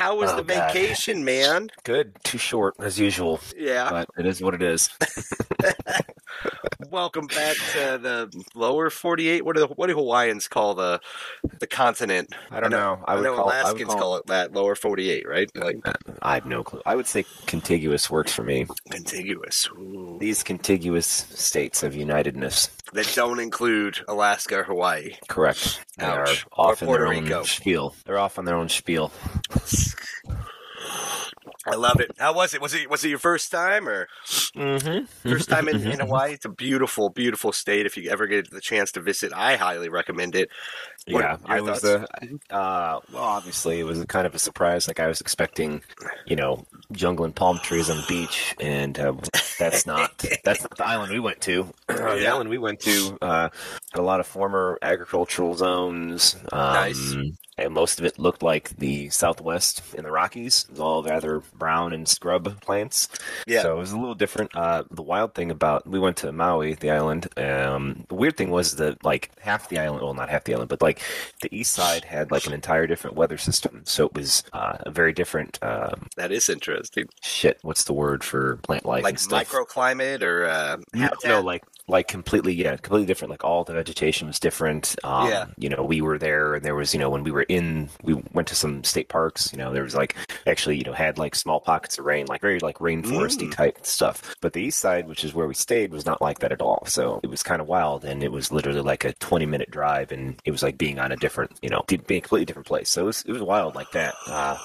how was Oh, the God. vacation, man? Good. Too short as usual, Yeah. but it is what it is. Welcome back to the lower 48. What do the, what do Hawaiians call the the continent? I don't know. I, I would know call- I would Alaskans call- call, it that lower 48, right? Like I have no clue. I would say contiguous works for me. contiguous. Ooh. These contiguous states of unitedness. That don't include Alaska or Hawaii. Correct. They are Ouch. Or off in Puerto their Rico. own spiel. They're off on their own spiel. I love it. How was it? Was it was it your first time or Mm-hmm. first time in, in Hawaii? It's a beautiful, beautiful state. If you ever get the chance to visit, I highly recommend it. What Yeah, I was the. Uh, well, obviously, it was kind of a surprise. Like I was expecting, you know, jungle and palm trees on the beach, and uh, that's not that's not the island we went to. the Yeah. island we went to uh, had a lot of former agricultural zones. Um, Nice. And most of it looked like the Southwest in the Rockies. It was all rather brown and scrub plants. Yeah. So it was a little different. Uh, the wild thing about we went to Maui, the island. Um, the weird thing was that like half the island, well, not half the island, but like the east side had like an entire different weather system. So it was uh, a very different um, That is interesting. shit. What's the word for plant life Like microclimate or uh, No, no, like like completely, yeah, completely different. Like all the vegetation was different. Um, Yeah. You know, we were there, and there was, you know, when we were in, we went to some state parks. You know, there was like actually, you know, had like small pockets of rain, like very like rainforesty Mm. type stuff. But the east side, which is where we stayed, was not like that at all. So it was kind of wild, and it was literally like a twenty minute drive, and it was like being on a different, you know, being a completely different place. So it was it was wild like that. Uh,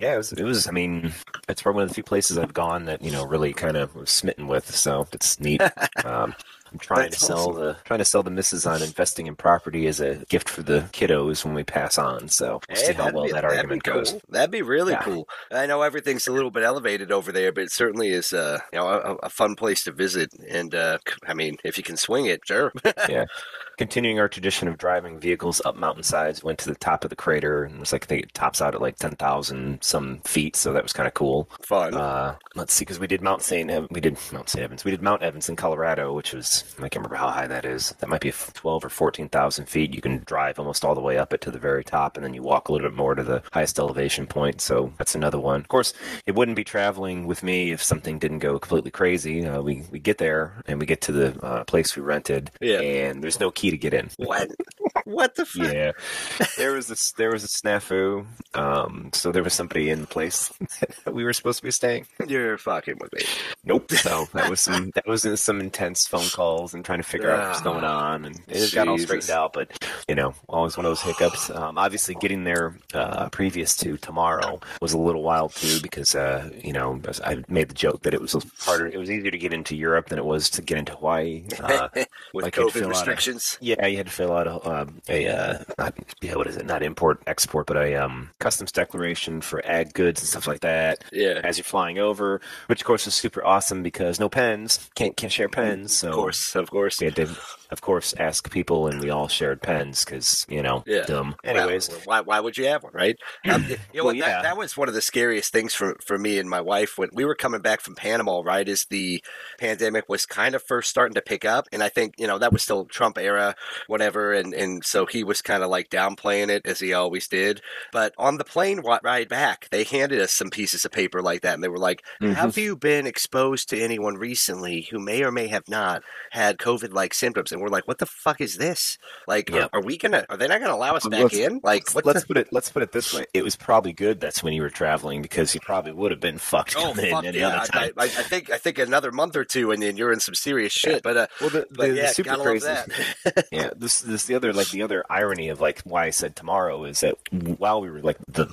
yeah, it was. It was. I mean, it's probably one of the few places I've gone that you know really kind of was smitten with. So it's neat. Um, I'm trying That's to sell awesome. the trying to sell the misses on investing in property as a gift for the kiddos when we pass on. So we'll see how well be- that argument cool. goes. That'd be really Yeah. cool. I know everything's a little bit elevated over there, but it certainly is, uh, you know, a, a fun place to visit. And uh, I mean, if you can swing it, sure. Continuing our tradition of driving vehicles up mountainsides, went to the top of the crater and it was like I think it tops out at like ten thousand some feet. So that was kind of cool. fun. Uh, let's see, because we did Mount St. Ev- we did Mount St. Evans. We did Mount Evans in Colorado, which was I can't remember how high that is. That might be twelve or fourteen thousand feet. You can drive almost all the way up it to the very top, and then you walk a little bit more to the highest elevation point. So that's another one. Of course, it wouldn't be traveling with me if something didn't go completely crazy. Uh, we we get there and we get to the uh, place we rented, Yeah. and there's no key to get in. what? what the fuck? Yeah, there was this there was a snafu. Um, so there was somebody in the place that we were supposed to be staying. You're fucking with me. Nope. So that was some that was some intense phone calls and trying to figure out what's going on, and it got all Jesus. straightened out. But you know, always one of those hiccups. Um, obviously, getting there uh, previous to tomorrow was a little wild too, because uh, you know I made the joke that it was harder. It was easier to get into Europe than it was to get into Hawaii. Uh, With like COVID restrictions. Yeah, you had to fill out a, um, a uh, not, yeah, what is it? Not import export, but a um, customs declaration for ag goods and stuff like that Yeah. as you're flying over, which of course is super awesome because no pens, can't can't share pens. So Of course, of course. we had to, of course, ask people, and we all shared pens because you know, Yeah. dumb. Anyways, why, why would you have one, right? Um, you know, Well, what, yeah. that, that was one of the scariest things for, for me and my wife when we were coming back from Panama, right? As the pandemic was kind of first starting to pick up. And I think, you know, that was still Trump era, whatever. And, and so he was kind of like downplaying it as he always did. But on the plane ride back, they handed us some pieces of paper like that. And they were like, Mhm. Have you been exposed to anyone recently who may or may have not had COVID like symptoms? And we're like, What the fuck is this? Like, Yep. are, are we gonna, are they not going to allow us back Let's- in? Like, what let's the- put it let's put it this way: it was probably good that's when you were traveling because you probably would have been fucked Oh fuck in any yeah! other I, time. I, I think I think another month or two, and then you're in some serious shit. But uh, well, the, but the, yeah, the super crazy. Yeah, this this the other like the other irony of like why I said tomorrow is that while we were like the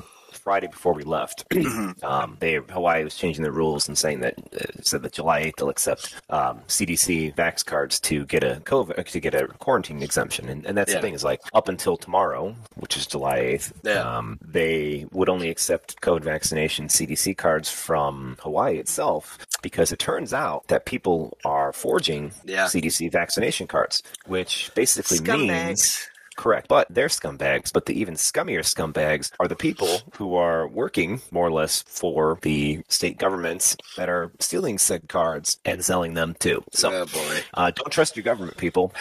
Friday before we left, um, they Hawaii was changing the rules and saying that uh, said that July eighth they'll accept um, CDC vax cards to get a COVID to get a quarantine exemption, and, and that's Yeah. the thing is like up until tomorrow, which is July eighth, Yeah. um, they would only accept COVID vaccination CDC cards from Hawaii itself because it turns out that people are forging Yeah. CDC vaccination cards, which basically means Scumbags. Correct. But they're scumbags. But the even scummier scumbags are the people who are working more or less for the state governments that are stealing said cards and selling them too. So oh boy. uh, don't trust your government people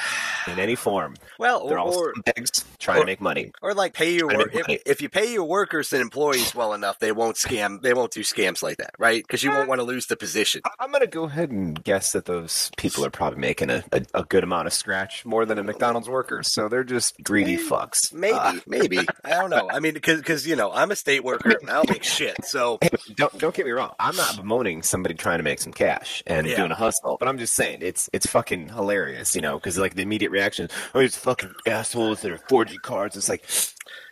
in any form. Well, They're or, all scumbags trying or- to make money. or like pay your work if, if you pay your workers and employees well enough, they won't scam. They won't do scams like that, right? Because you won't want to lose the position. I'm going to go ahead and guess that those people are probably making a, a, a good amount of scratch more than a McDonald's worker. So they're just greedy fucks. Maybe, Uh, maybe I don't know. I mean, because you know, I'm a state worker. and I don't make shit. So Hey, don't don't get me wrong. I'm not bemoaning somebody trying to make some cash and Yeah. doing a hustle, but I'm just saying it's it's fucking hilarious, you know, because like the immediate reaction, oh, these fucking assholes that are forging cards. It's like,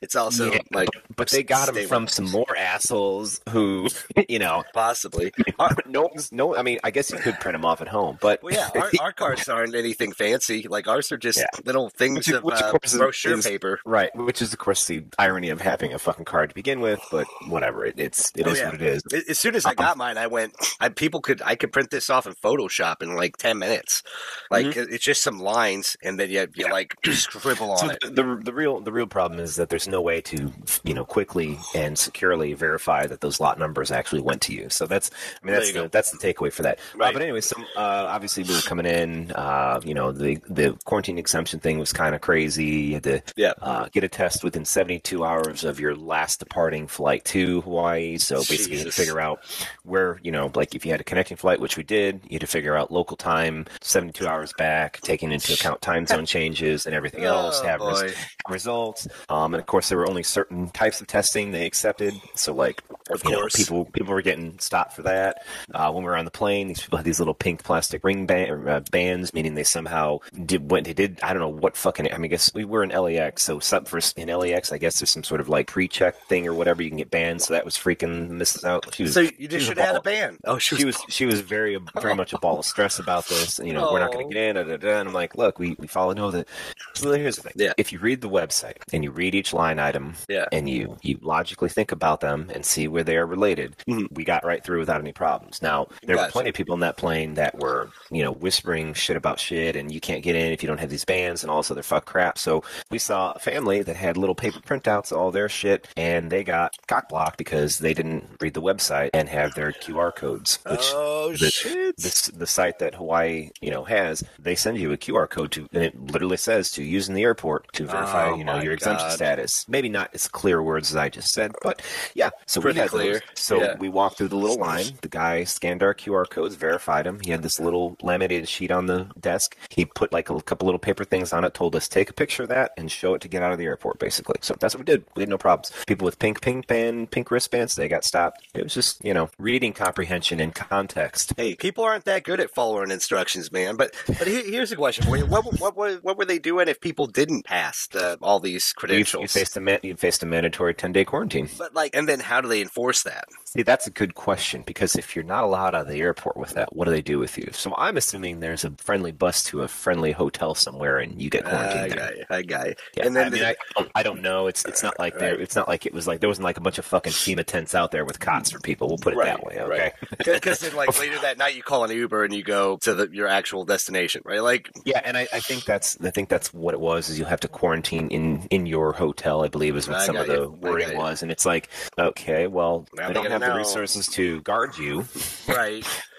it's also Yeah, like, but they got them stay from some more assholes who, you know, possibly. Uh, no, no. I mean, I guess you could print them off at home, but Well, yeah, our, our cards aren't anything fancy. Like ours are just Yeah. little things Which- of which uh, brochure is- paper. Right, which is of course the irony of having a fucking card to begin with, but whatever. It, it's it Oh, is yeah. what it is. As soon as I um, got mine, I went. I, people could I could print this off in Photoshop in like ten minutes. Like mm-hmm. it's just some lines, and then you, you like scribble on So it. the, the the real the real problem is that there's no way to you know quickly and securely verify that those lot numbers actually went to you. So that's I mean that's the, go. that's the takeaway for that. Uh, but anyway, so uh, obviously we were coming in. Uh, you know the the quarantine exemption thing was kind of crazy. You had to Yeah. uh, get a test within 72 hours of your last departing flight to Hawaii. So basically, you had to figure out where you know like if you had a connecting flight, which we did, you had to figure out local time 72 hours back, taking into account time zone changes and everything else. Oh, have res- results. Um, and of course, there were only certain types of testing they accepted. So, like, Of you know, course. people people were getting stopped for that. Uh, when we were on the plane, these people had these little pink plastic ring band, uh, bands, meaning they somehow did went they did. I don't know what fucking. I mean, I guess we were in LAX, so some for in LAX, I guess there's some sort of like pre-check thing or whatever. You can get banned, so that was freaking misses out. She was, So you just should have had a ball- band. Oh, she was. she was she was very very much a ball of stress about this. And, you know, we're not going Oh. to get in. Da, da, da. And I'm like, look, we we follow know that. So here's the thing. Yeah. If you read the website and you read each line item, Yeah. and you you logically think about them and see where they are related, Mhm. we got right through without any problems. Now there were plenty of people in that plane that were you know whispering shit about shit, and you can't get in if you don't have these bands and all this other fuck crap. So we saw a family that had little paper printouts of all their shit, and they got cock blocked because they didn't read the website and have their QR codes, which oh the- shit! this the site that Hawaii you know has they send you a QR code to and it literally says to use in the airport to verify Oh, you know your exemption God. Status. Maybe not as clear words as I just said, but yeah. So Pretty we had clear. those. So Yeah. we walked through the little line. The guy scanned our QR codes, verified them. He had this little laminated sheet on the desk. He put like a couple little paper things on it. Told us take a picture of that and show it to get out of the airport. Basically, so that's what we did. We had no problems. People with pink pink band, pink wristbands, they got stopped. It was just you know reading comprehension and context. Hey, people aren't that good at following instructions, man. But but here's a question for you: what, what what what were they doing if people didn't pass the, all these credentials? You faced a man, you faced a mandatory ten day quarantine. but like, and then how do they enforce that? See, that's a good question because if you're not allowed out of the airport with that, what do they do with you? So I'm assuming there's a friendly bus to a friendly hotel somewhere, and you get I quarantined there. got you. I got you. Yeah, and then I mean, I, don't- I don't know. It's it's not like there. It's not like it was like there wasn't like a bunch of fucking FEMA tents out there with cots for people. We'll put it that way, okay? Because then, like later that night, you call an Uber and you go to the, your actual destination, right? Like, Yeah, and I, I think that's I think that's what it was. Is you'll have to quarantine in in your hotel. I believe is what I some of the you. Wording was, and it's like, okay, well, Now they don't have the resources to guard you. right?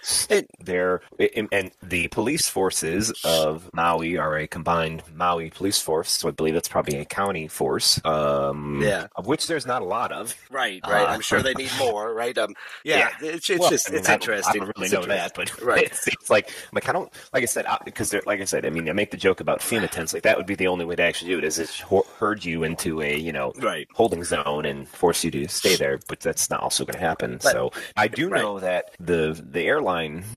They're and and the police forces of Maui are a combined Maui police force. So I believe that's probably a county force. Um, Yeah. of which there's not a lot of. Right, right. Uh, I'm sure they need more, right? Um, yeah, it's, it's Well, just I mean, it's I interesting. I don't really It's know that, but Right. it's, like like I don't like I said because like I said. I mean, I make the joke about FEMA tents. Like that would be the only way to actually do it is it herd you into a you know Right. holding zone and force you to stay there. But that's not also going to happen. But- so I do right. know that the the airline,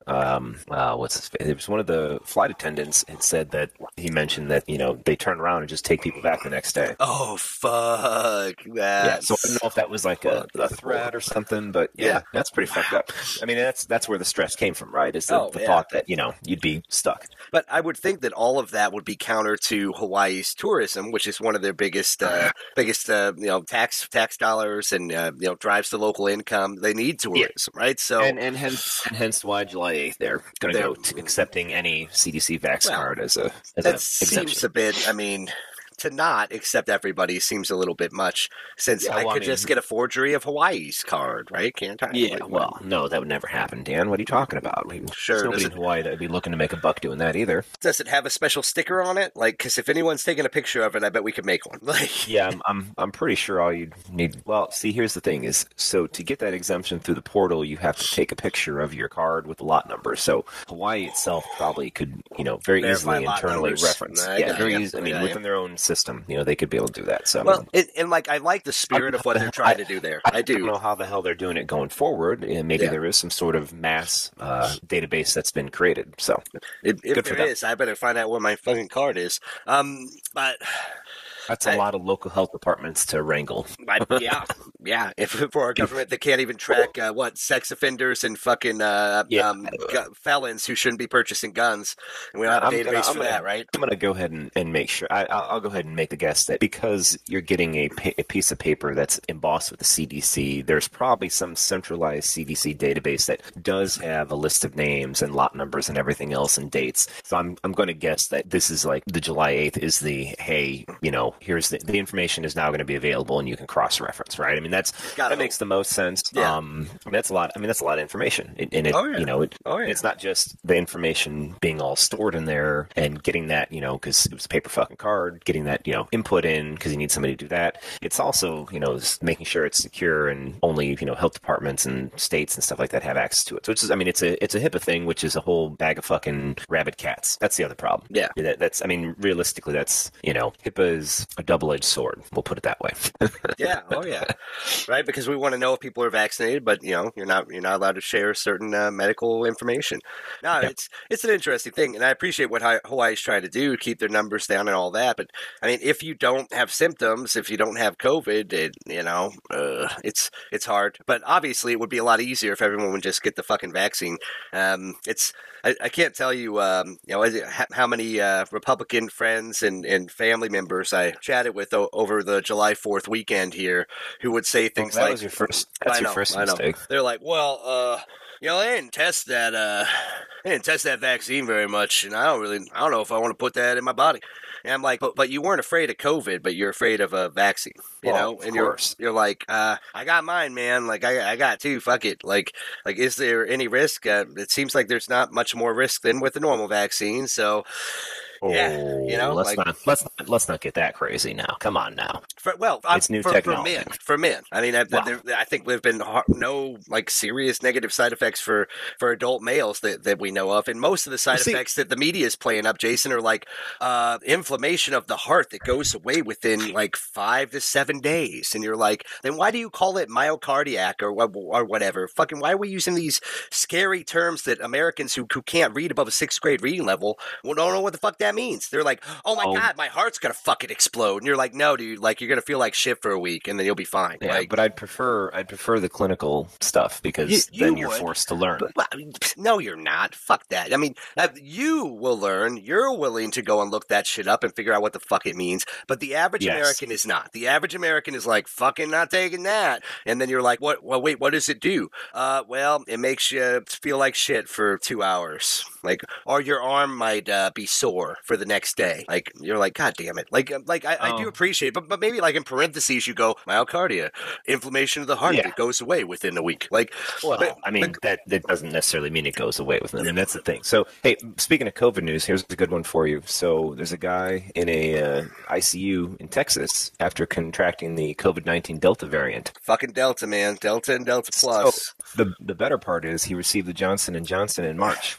um, uh, what's his face? It was one of the flight attendants had said that he mentioned that you know they turn around and just take people back the next day. Oh fuck that! Yeah, so I don't know if that was like a, a threat or something, but yeah, Yeah. that's pretty fucked up. I mean, that's that's where the stress came from, right? Is the, Oh, the yeah. thought that you know you'd be stuck. But I would think that all of that would be counter to Hawaii's tourism, which is one of their biggest, uh, biggest, uh, you know, tax tax dollars, and uh, you know, drives the local income. They need tourism, right? So, and and hence and hence why July eighth they're going to go to accepting any CDC vax Well, card as a as that seems exemption. a bit. I mean, to not accept everybody seems a little bit much since Yeah, I well, I could mean- just get a forgery of Hawaii's card, right? Can't I? Yeah, Like, well, no, that would never happen, Dan. What are you talking about? Sure, there's nobody in Hawaii that would be looking to make a buck doing that either. does it have a special sticker on it? Like, because if anyone's taking a picture of it, I bet we could make one. Like, Yeah, I'm, I'm I'm pretty sure all you need. Well, see, here's the thing: is so to get that exemption through the portal, you have to take a picture of your card with the lot number. So Hawaii itself probably could, you know, very Verify easily internally numbers. reference. I yeah, very easy. I mean, ya. within their own system, you know, they could be able to do that. So, well, and, and like I like the spirit of what they're trying to do there. I don't know how the hell they're doing it going forward. And maybe Yeah. there is some sort of mass uh, database that's been created. So, If, if for there them. is, I better find out where my fucking card is. Um, but that's a I- lot of local health departments to wrangle. I, yeah, yeah. If for our government, they can't even track uh, what sex offenders and fucking uh, Yeah. um, gu- felons who shouldn't be purchasing guns, and we don't have a I'm database gonna- for gonna- that, right? I'm going to go ahead and, and make sure. I, I'll, I'll go ahead and make the guess that because you're getting a, pa- a piece of paper that's embossed with the CDC, there's probably some centralized CDC database that does have a list of names and lot numbers and everything else and dates. So I'm, I'm going to guess that this is like the July 8th is the hey, you know, here's the, the information is now going to be available and you can cross reference, right? I mean, that's Gotta that makes the most sense. Yeah. Um, I mean, that's a lot. I mean, that's a lot of information, and and it, Oh, yeah. you know, it, Oh, yeah. it's not just the information being all stored in there and getting that, you know, because it was a paper fucking card, getting that, you know, input in because you need somebody to do that. It's also, you know, making sure it's secure and only, you know, health departments and states and stuff like that have access to it. So it's, just, I mean, it's a it's a HIPAA thing, which is a whole bag of fucking rabbit cats. That's the other problem. Yeah. That, that's, I mean, realistically, that's, you know, HIPAA is a double edged sword. We'll put it that way. Yeah, oh yeah, right. Because we want to know if people are vaccinated, but you know, you're not you're not allowed to share certain uh, medical information. No, Yep. it's it's an interesting thing, and I appreciate what Hawaii's trying to do, keep their numbers down and all that. But I mean, if you don't have symptoms, if you don't have COVID, it, you know, uh, it's it's hard. But obviously, it would be a lot easier if everyone would just get the fucking vaccine. Um, it's I, I can't tell you, um, you know, how, how many uh, Republican friends and, and family members I chatted with o- over the July Fourth weekend here, who would say things that like, was your first. That's I your first I know. mistake. They're like, well, uh, you know, they didn't test that. Uh, they didn't test that vaccine very much, and I don't really, I don't know if I want to put that in my body. And I'm like, but but you weren't afraid of COVID, but you're afraid of a vaccine, you Well, know? of And you're you're like, uh, I got mine, man. Like I I got two. Fuck it. Like like, is there any risk? Uh, it seems like there's not much more risk than with the normal vaccine. So Yeah, Oh, you know, let's like- not let's not, let's not get that crazy now. Come on now. For, well, I'm- It's new for, technology. for men. For men, I mean, I, Well. there, I think there've been no like serious negative side effects for for adult males that, that we know of, and most of the side see- effects that the media is playing up, Jason, are like uh, inflammation of the heart that goes away within like five to seven days, and you're like, then why do you call it myocardiac or or whatever? Fucking, why are we using these scary terms that Americans who who can't read above a sixth grade reading level don't know what the fuck that means? They're like, oh my Oh. god, my heart's gonna fucking explode, and you're like, no, dude, like you're gonna feel like shit for a week, and then you'll be fine. Yeah, like, but I'd prefer I'd prefer the clinical stuff because You- you then you're would, forced to learn. But, well, I mean, no, you're not. Fuck that. I mean, uh, you will learn. You're willing to go and look that shit up and figure out what the fuck it means. But the average Yes. American is not. The average American is like, fucking not taking that. And then you're like, what? Well, wait, what does it do? Uh, well, it makes you feel like shit for two hours. Like, or your arm might uh, be sore for the next day. Like, you're like, God damn it. Like, like I, I do Oh. appreciate, it, but but maybe like in parentheses, you go myocardia, inflammation of the heart Yeah. that goes away within a week. Like, Well, but- I mean that that doesn't necessarily mean it goes away with them, and that's the thing. So, hey, speaking of COVID news, here's a good one for you. So, there's a guy in a uh, ICU in Texas after contracting the COVID nineteen Delta variant. Fucking Delta, man. Delta and Delta Plus. So, the the better part is he received the Johnson and Johnson in March.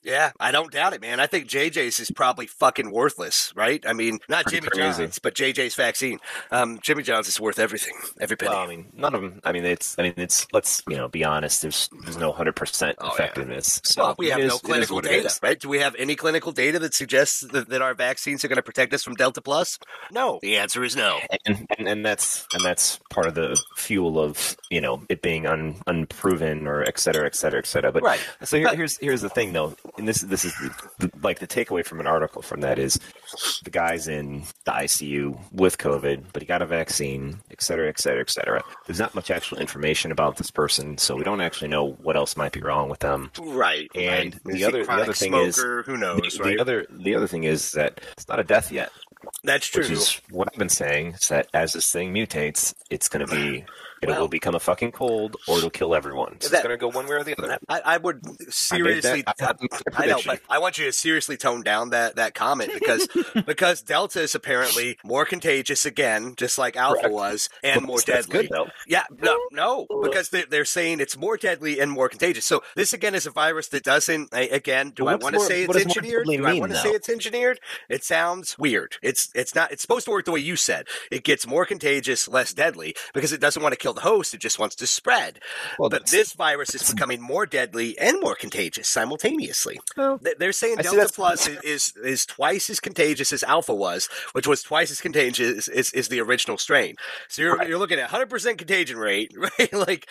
yeah, I don't doubt it, man. I think JJ's is probably fucking worthless, right? I mean, not Pretty Jimmy crazy. John's, but JJ's vaccine. Um, Jimmy John's is worth everything, every penny. Well, I mean, none of them. I mean, it's. I mean, it's. Let's you know be honest. There's there's no hundred percent Oh, yeah. effectiveness. So well, we have it no is- it is clinical data, right? Do we have any clinical data that suggests that, that our vaccines are going to protect us from Delta Plus? No. The answer is no. and, and and that's and that's part of the fuel of you know it being un, unproven or et cetera, et cetera, et cetera. But Right. so here, But- here's here's the thing though, and this this is the, the, like the takeaway from an article from that is the guy's in the ICU with COVID, but he got a vaccine, et cetera, et cetera, et cetera. There's not much actual information about this person, so we don't actually know what else might be wrong with them. Right. And right. the other- the other thing is- who knows, the right? other the other thing is that it's not a death yet. That's true. Which is what I've been saying. Is that as this thing mutates, it's going to be it Well- will become a fucking cold, or it'll kill everyone. So That- it's going to go one way or the other. I, I would seriously. I, I, made that- I know, but I want you to seriously tone down that, that comment because because Delta is apparently more contagious again, just like Alpha Correct. was, and more That's deadly. good though. Yeah, no, no, because they're, they're saying it's more deadly and more contagious. So this again is a virus that doesn't. I- Again, do Well, I want to say it's engineered? deadly Do I want to say it's engineered? It sounds weird. It's it's not. It's supposed to work the way you said. It gets more contagious, less deadly, because it doesn't want to kill the host. It just wants to spread. Well, but this virus is becoming more deadly and more contagious simultaneously. Well, They- They're saying I Delta Plus is, is is twice as contagious as Alpha was, which was twice as contagious as, as the original strain. So you're Right. you're looking at 100 percent contagion rate, right? Like,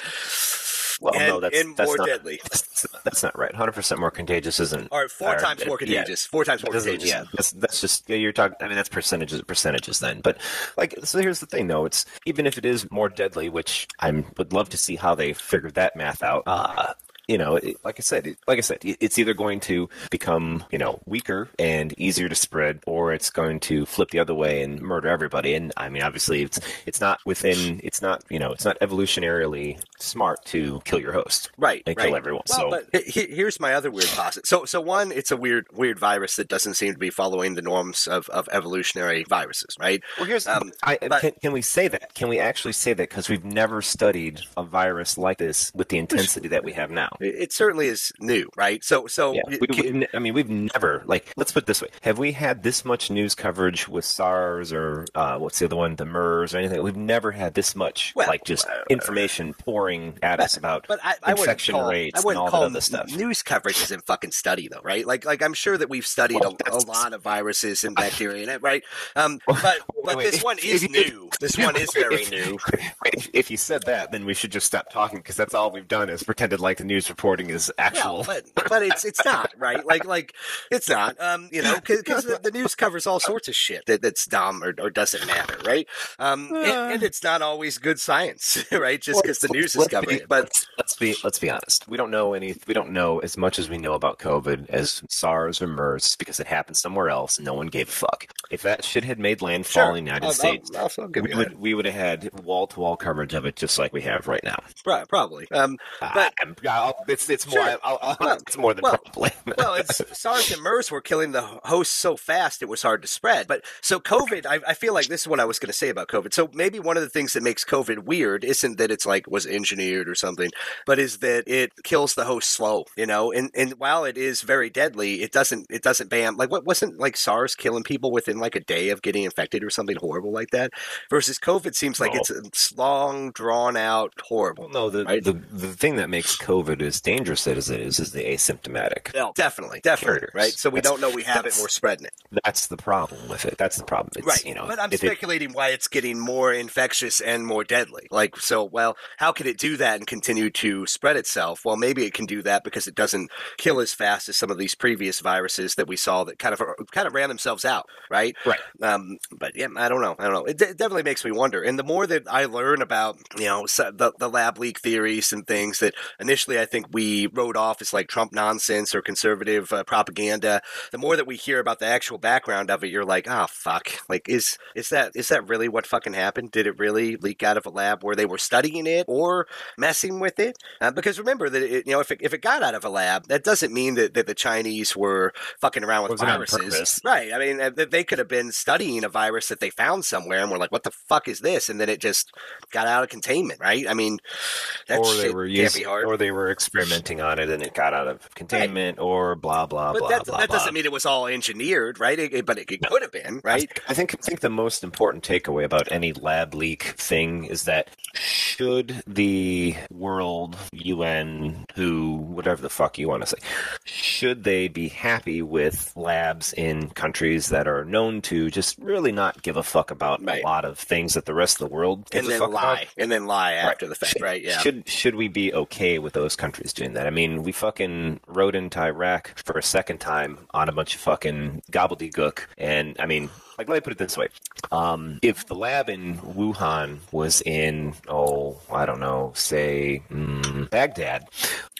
Well, and, no, that's- and that's more not- deadly, That's, that's not right. 100% more contagious isn't. or four or- times more yeah, contagious. Four times more contagious. Yeah, that's, that's just yeah, you're talking. I mean, that's percentages, of percentages then. But like, so here's the thing, though. It's even if it is more deadly, which I would love to see how they figured that math out. Uh, you know, it, like I said, it, like I said, it, it's either going to become you know weaker and easier to spread, or it's going to flip the other way and murder everybody. And I mean, obviously, it's it's not within, it's not you know, it's not evolutionarily smart to kill your host Right, and right. kill everyone. Well, so but he- he- here's my other weird posit. So, so one, it's a weird, weird virus that doesn't seem to be following the norms of, of evolutionary viruses, right? Well, here's Um, I, but- can, can we say that? Can we actually say that? Because we've never studied a virus like this with the intensity that we have now. It, certainly is new, right? So, so Yeah, we, can- I mean, we've never like. Let's put it this way: Have we had this much news coverage with SARS or uh, what's the other one, the MERS or anything? We've never had this much Well, like just uh, information pouring at us about But I, I infection call, rates I and all that other stuff. news coverage isn't fucking study though, right? Like, like I'm sure that we've studied Well, a, a lot of viruses and bacteria, in it, right? Um, but but wait, this one is if new. This one is very if- new. If, if you said that, then we should just stop talking because that's all we've done is pretended like the news reporting is actual. Well, but but it's it's not right. Like like it's not. Um, you know, because the, the news covers all sorts of shit that, that's dumb or, or doesn't matter, right? Um, and, and it's not always good science, right? Just because the news is Let's covering be- it. But let's, let's be let's be honest. We don't know any. We don't know as much as we know about COVID as SARS or MERS because it happened somewhere else. and No one gave a fuck. If that shit had made landfall sure, in the United I'll- States, I'll, I'll give we would we would have had wall to wall coverage of it just like we have right now. Probably. Um, But I'm, I'll, it's it's more I'll, I'll, Well- it's more than well- probably. well, it's SARS and MERS were killing the hosts so fast it was hard to spread. But so COVID, I, I feel like this is what I was going to say about COVID. So maybe one of the things that makes COVID weird isn't that it's like was engineered or something, but is that it kills the host slow. You know, and and while it is very deadly, it doesn't it doesn't bam like what wasn't like SARS killing people within like a day of getting infected or something horrible like that. Versus COVID seems like No. it's, it's long, drawn out, horrible. Well, no, the, Right? the the thing that makes COVID as dangerous as it is is the asymptomatic. No, definitely, definitely, Carriers. right? So we That's- don't know we have it, we're spreading it. That's the problem with it. That's the problem. It's, right. You know, but I'm if it- speculating why it's getting more infectious and more deadly. Like, so, well, how could it do that and continue to spread itself? Well, maybe it can do that because it doesn't kill as fast as some of these previous viruses that we saw that kind of kind of ran themselves out, right? Right. Um, but yeah, I don't know. I don't know. It, de- definitely makes me wonder. And the more that I learn about, you know, so- the, the lab leak theories and things that initially I think we wrote off as like Trump nonsense or conservative uh, propaganda, the more that we hear about the actual background of it, you're like, oh fuck, like is is that is that really what fucking happened? Did it really leak out of a lab where they were studying it or messing with it? Uh, because remember that it, you know if it, if it got out of a lab, that doesn't mean that, that the Chinese were fucking around with viruses, right? I mean, they could have been studying a virus that they found somewhere and were like, what the fuck is this? And then it just got out of containment, right? I mean, that or shit they were can't using, be hard. or they were experimenting on it and it got out of containment, or blah blah but blah that, blah. that blah. doesn't mean it was all engineered, right? It, it- but it, it could have been, right? I think I think the most important takeaway about any lab leak thing is that should the world UN who whatever the fuck you want to say should they be happy with labs in countries that are known to just really not give a fuck about Right. a lot of things that the rest of the world gives And a then fuck lie, about? and then lie after Right. the fact, Should- right? Yeah. Should should we be okay with those countries doing that? I mean, we fucking rode into Iraq for a second time on a bunch of fucking gobbledygook, and I mean, like let me put it this way: um, if the lab in Wuhan was in, oh, I don't know, say mm, Baghdad,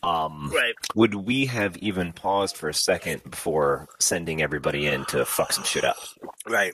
um, Right. would we have even paused for a second before sending everybody in to fuck some shit up? Right.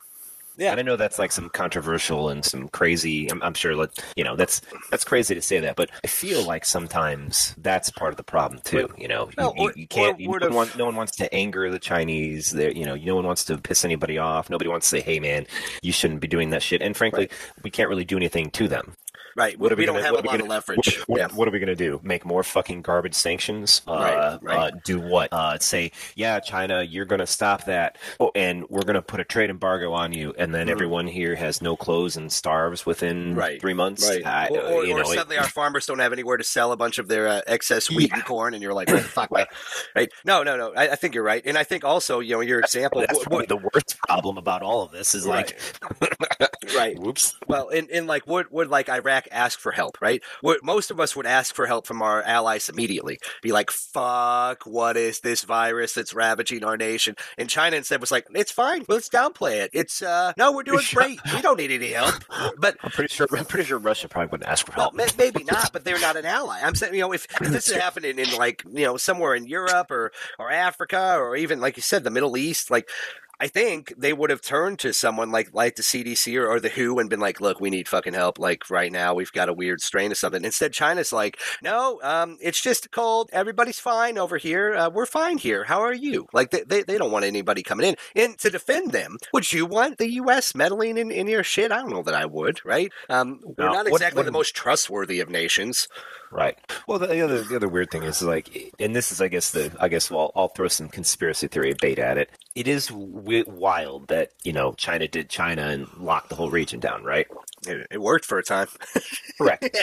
Yeah. And I know that's like some controversial and some crazy. I'm, I'm sure, let you know, that's that's crazy to say that, but I feel like sometimes that's part of the problem too. You know, Well, you, or- you, can't. You, no, one have- want- no one wants to anger the Chinese. There, you know, no one wants to piss anybody off. Nobody wants to say, "Hey, man, you shouldn't be doing that shit." And frankly, we can't really do anything to them. Right. What are we, we don't gonna- have what a lot of gonna- leverage. What, yeah. what are we going to do? Make more fucking garbage sanctions? Uh, Right, right. Uh, do what? Uh, say, yeah, China, you're going to stop that, oh, and we're going to put a trade embargo on you, and then Mhm. everyone here has no clothes and starves within Right, three months. Right. I- or or, you or know, it- suddenly our farmers don't have anywhere to sell a bunch of their uh, excess wheat and corn, and you're like, what fuck, man? right? No, no, no. I, I think you're right, and I think also, you know, your example. that's what- probably the worst problem about all of this is like, right. whoops. Well, in, in like would would like Iraq ask for help, right? Would, most of us would ask for help from our allies immediately. Be like, "Fuck, what is this virus that's ravaging our nation?" And China instead was like, "It's fine. Let's downplay it. It's uh, no, we're doing great. We don't need any help." But I'm pretty sure. I'm pretty sure Russia probably wouldn't ask for help. may- maybe not, but they're not an ally. I'm saying, you know, if, if this is happening in like, you know, somewhere in Europe or or Africa or even like you said, the Middle East, like. I think they would have turned to someone like like the CDC or, or the WHO and been like, "Look, we need fucking help. Like right now, we've got a weird strain of something." Instead, China's like, "No, um, it's just a cold. Everybody's fine over here. Uh, we're fine here. How are you?" Like they, they, they don't want anybody coming in and to defend them. Would you want the U.S. meddling in, in your shit? I don't know that I would. Right? Um, we're No. not What- exactly what- the most trustworthy of nations. Right. Well, the, the other the other weird thing is like, and this is, I guess, the I guess, well, I'll throw some conspiracy theory bait at it. It is w- wild that you know China did China and locked the whole region down, right? It, it worked for a time. Correct.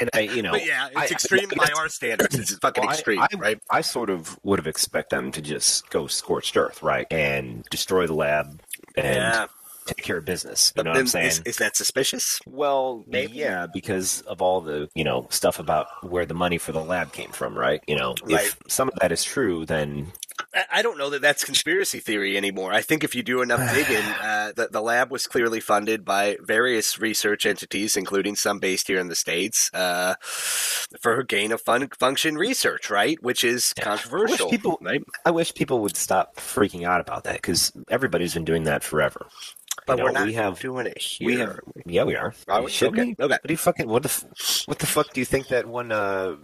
and I, you know, but yeah, it's I- extreme I- by our standards. It's fucking Well, extreme, I, right? I sort of would have expect them to just go scorched earth, right, and destroy the lab and Yeah. Take care of business. You know what I'm saying? is, is that suspicious? Well, Maybe. yeah, because of all the you know stuff about where the money for the lab came from, right? You know, Right. if some of that is true, then I, I don't know that that's conspiracy theory anymore. I think if you do enough digging, uh, the, the lab was clearly funded by various research entities, including some based here in the States, uh, for gain of fun, function research, right? Which is controversial. people- right? I wish people would stop freaking out about that because everybody's been doing that forever. But You we're not we have doing it here. we have yeah we are. Are we? should Okay, be. okay. What do you fucking what the what the fuck do you think that one uh,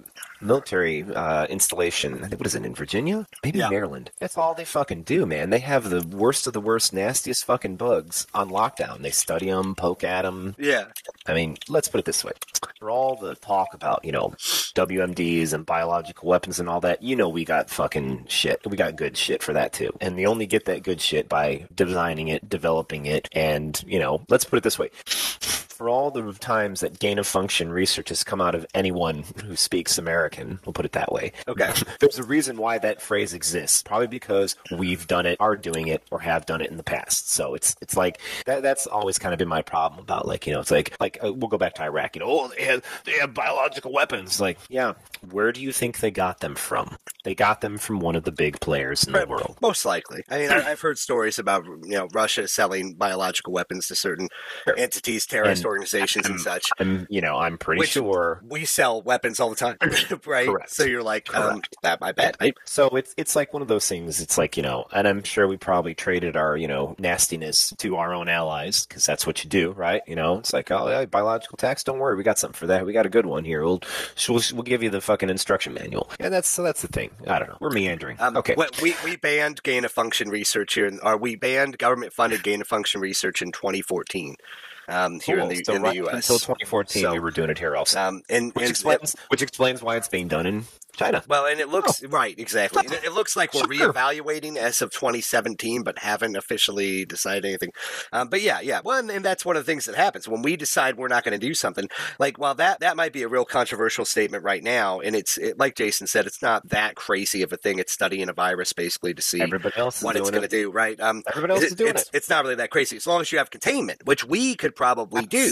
military uh, installation? I think what is it in Virginia? Maybe Yeah. Maryland. That's all they fucking do, man. They have the worst of the worst, nastiest fucking bugs on lockdown. They study them, poke at them. Yeah. I mean, let's put it this way: for all the talk about you know WMDs and biological weapons and all that, you know we got fucking shit. We got good shit for that too, and they only get that good shit by designing it, developing it, and you know, let's put it this way: for all the times that gain of function research has come out of anyone who speaks American, we'll put it that way. Okay. There's a reason why that phrase exists. Probably because we've done it, are doing it, or have done it in the past. So it's it's like that. That's always kind of been my problem about like you know it's like like uh, we'll go back to Iraq. You know, oh they have they have biological weapons. Like yeah, where do you think they got them from? They got them from one of the big players in the world. Most likely. I mean, I, I've heard stories about you know Russia selling biological weapons to certain Sure. entities, terrorist And organizations, and I'm- such. I'm you know I'm pretty Which- sure. We sell weapons all the time, right? Correct. So you're like, um, that my bad, right? So it's it's like one of those things. It's like you know, and I'm sure we probably traded our you know nastiness to our own allies because that's what you do, right? You know, it's like oh, yeah, biological tax. Don't worry, we got something for that. We got a good one here. We'll we'll, we'll give you the fucking instruction manual. And that's so that's the thing. I don't know. We're meandering. Um, okay. we we banned gain of function research here, or we banned government funded gain of function research in 2014 um, here in the So in right the U.S. until 2014, So- we were doing it here also, um, and, which and explains which explains why it's being done in China. Well, and it looks right, exactly. It, it looks like we're Sure. reevaluating as of 2017, but haven't officially decided anything. Um, but yeah, yeah. Well, and, and that's one of the things that happens when we decide we're not going to do something. Like, while that that might be a real controversial statement right now, and it's it, like Jason said, it's not that crazy of a thing. It's studying a virus basically to see Everybody else what it's going to do, right? Um, Everybody else it- is doing it's, it. It's not really that crazy as long as you have containment, which we could probably do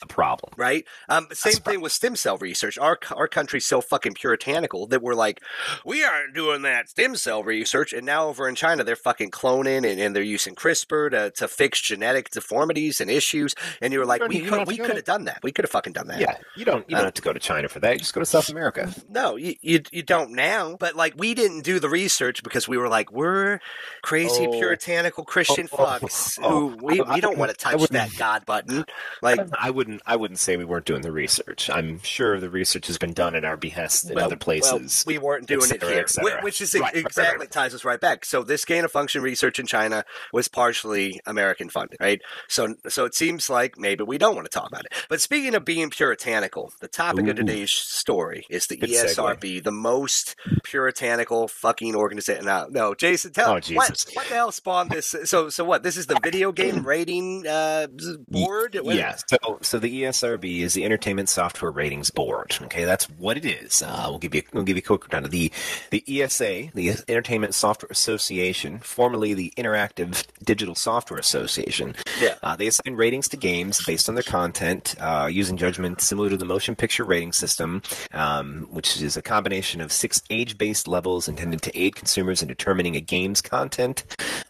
the problem. right? Um, same That's thing with stem cell research. Our our country's so fucking puritanical Puritanical that were like, we aren't doing that stem cell research. And now over in China, they're fucking cloning and, and they're using CRISPR to, to fix genetic deformities and issues. And you were like, we could, have we could have done that. We could have fucking done that. Yeah, you don't you don't Uh, have to go to China for that. You just go to South America. No, you, you you don't now. But like, we didn't do the research because we were like, we're crazy Oh. puritanical Christian Oh, oh, fucks oh. who we, we don't want to touch that God button. Like, I wouldn't I wouldn't say we weren't doing the research. I'm sure the research has been done at our behest in well- other places. Well, we weren't doing cetera, it here, et cetera. Wh- which is Right, right, right, exactly right. ties us right back. So this gain of function research in China was partially American funded, right? So so it seems like maybe we don't want to talk about it. But speaking of being puritanical, the topic of today's story is the Good segue. ESRB, the most puritanical fucking organization. No, no, Jason, tell Oh, what what the hell spawned this? So so what? This is the video game rating uh, board. What- Yeah, so so the ESRB is the Entertainment Software Ratings Board. Okay, that's what it is. Uh, we'll give you we'll give you a quick rundown. The the ESA, the Entertainment Software Association, formerly the Interactive Digital Software Association. Yeah. Uh, they assign ratings to games based on their content, uh, using judgment similar to the motion picture rating system, um, which is a combination of six age-based levels intended to aid consumers in determining a game's content,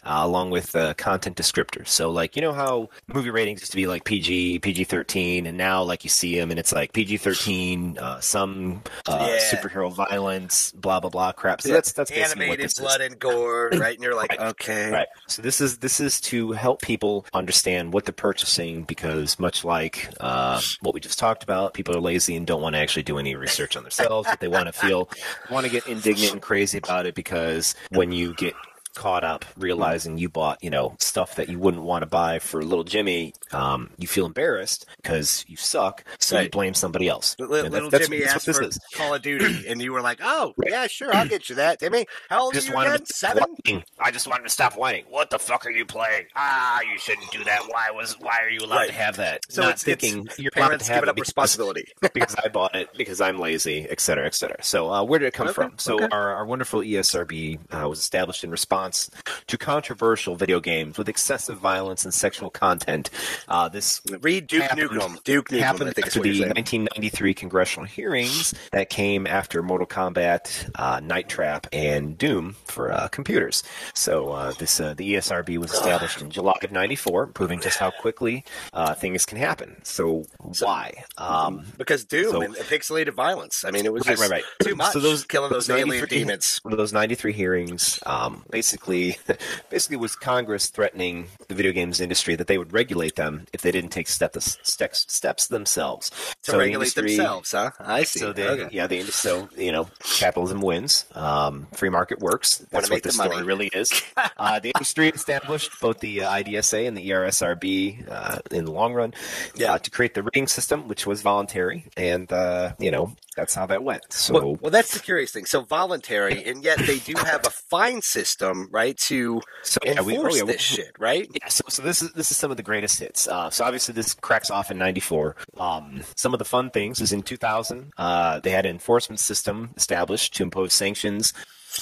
uh, along with uh, content descriptors. So, like you know how movie ratings used to be like PG, PG-13, and now like you see them and it's like PG-13, uh, some uh, Yeah. superhero violence, blah blah blah crap. So Yeah, that's that's basically what animated this is. blood and gore, right? And you're like, Right. okay, Right. So this is this is to help people understand what they're purchasing because much like uh, what we just talked about, people are lazy and don't want to actually do any research on themselves, but they want to feel want to get indignant and crazy about it because when you get caught up realizing you bought you know stuff that you wouldn't want to buy for little Jimmy, um, you feel embarrassed because you suck, so you blame somebody else. Li- And that- Little that's- Jimmy that's asked what for is. Call of Duty, and you were like, "Oh, yeah, sure, I'll get you that, Jimmy." How old are just you again? to Seven? whining. I just wanted to stop whining. What the fuck are you playing? Ah, you shouldn't do that. Why was? Why are you allowed Right. to have that? So Not it's- it's thinking you're allowed Parents to have giving up because, responsibility. because I bought it because I'm lazy, et cetera, et cetera. So uh, where did it come Okay, from? So okay. our, our wonderful ESRB uh, was established in response to controversial video games with excessive violence and sexual content. Uh, this Read Duke happened- Nukem. Duke Nukem, happened after the 1993 congressional hearings that came after Mortal Kombat, uh, Night Trap, and Doom for uh, computers. So uh, this uh, the ESRB was established in July of '94, proving just how quickly uh, things can happen. So why? Um, Because Doom So- and pixelated violence. I mean, it was Right, just right, right. too much. So those- killing those, alien 93 demons. one of those 93 hearings um, basically basically was congress threatening the video games industry that they would regulate them if they didn't take step, steps steps themselves To So the regulate industry- themselves, huh? I see. so they, okay. yeah, the so you know, capitalism wins. Um, free market works. That's what the money. story really is. uh, the industry established both the uh, IDSA and the ERSRB uh, in the long run Yeah. uh, to create the rating system, which was voluntary, and uh, you know that's how that went. So Well, well, that's the curious thing. So voluntary, and yet they do have a fine system, right, to so yeah, we- oh, enforce yeah, we- this shit, right? Yeah, so, so this is this is some of the greatest hits. Uh, so obviously this cracks off in '94. Um, some of the fun things is in 2000 uh, they had an enforcement system established to impose sanctions.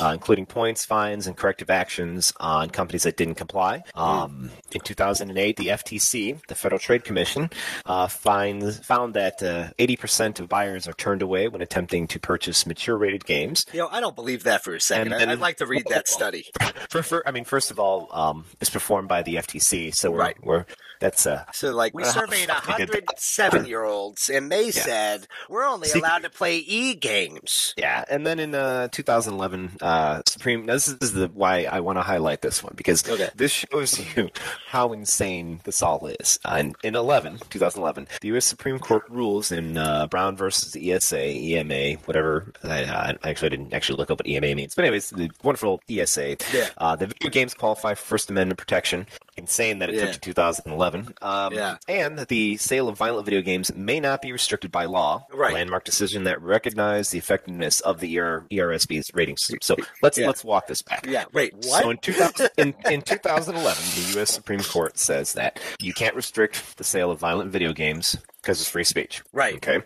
Uh, including points, fines, and corrective actions on companies that didn't comply. Um, in 2008, the FTC, the Federal Trade Commission, uh, finds, found that uh, 80% of buyers are turned away when attempting to purchase mature-rated games. You know, I don't believe that for a second. And then- I'd like to read that study. For, for, I mean, first of all, um, it's performed by the FTC, so we're, Right. we're that's uh, So, like, we surveyed fuck, they did that. 107 year olds, and they said we're only See- allowed to play e games. Yeah, and then in uh, 2011, uh, Supreme. Now this is the why I want to highlight this one because Okay. this shows you how insane this all is. Uh, in, in 11, 2011, the U.S. Supreme Court rules in uh, Brown versus ESA, EMA, whatever. I, uh, actually, I didn't actually look up what EMA means, but anyways, the wonderful ESA. Yeah. Uh, the video games qualify for First Amendment protection. Insane that it Yeah. took to 2011. Um, Yeah. And the sale of violent video games may not be restricted by law. Right. Landmark decision that recognized the effectiveness of the ER, ERSB's rating system. So let's Yeah. let's walk this back. Yeah, wait, what? So in, 2000, in, in 2011, the U.S. Supreme Court says that you can't restrict the sale of violent video games because it's free speech. Right. Okay.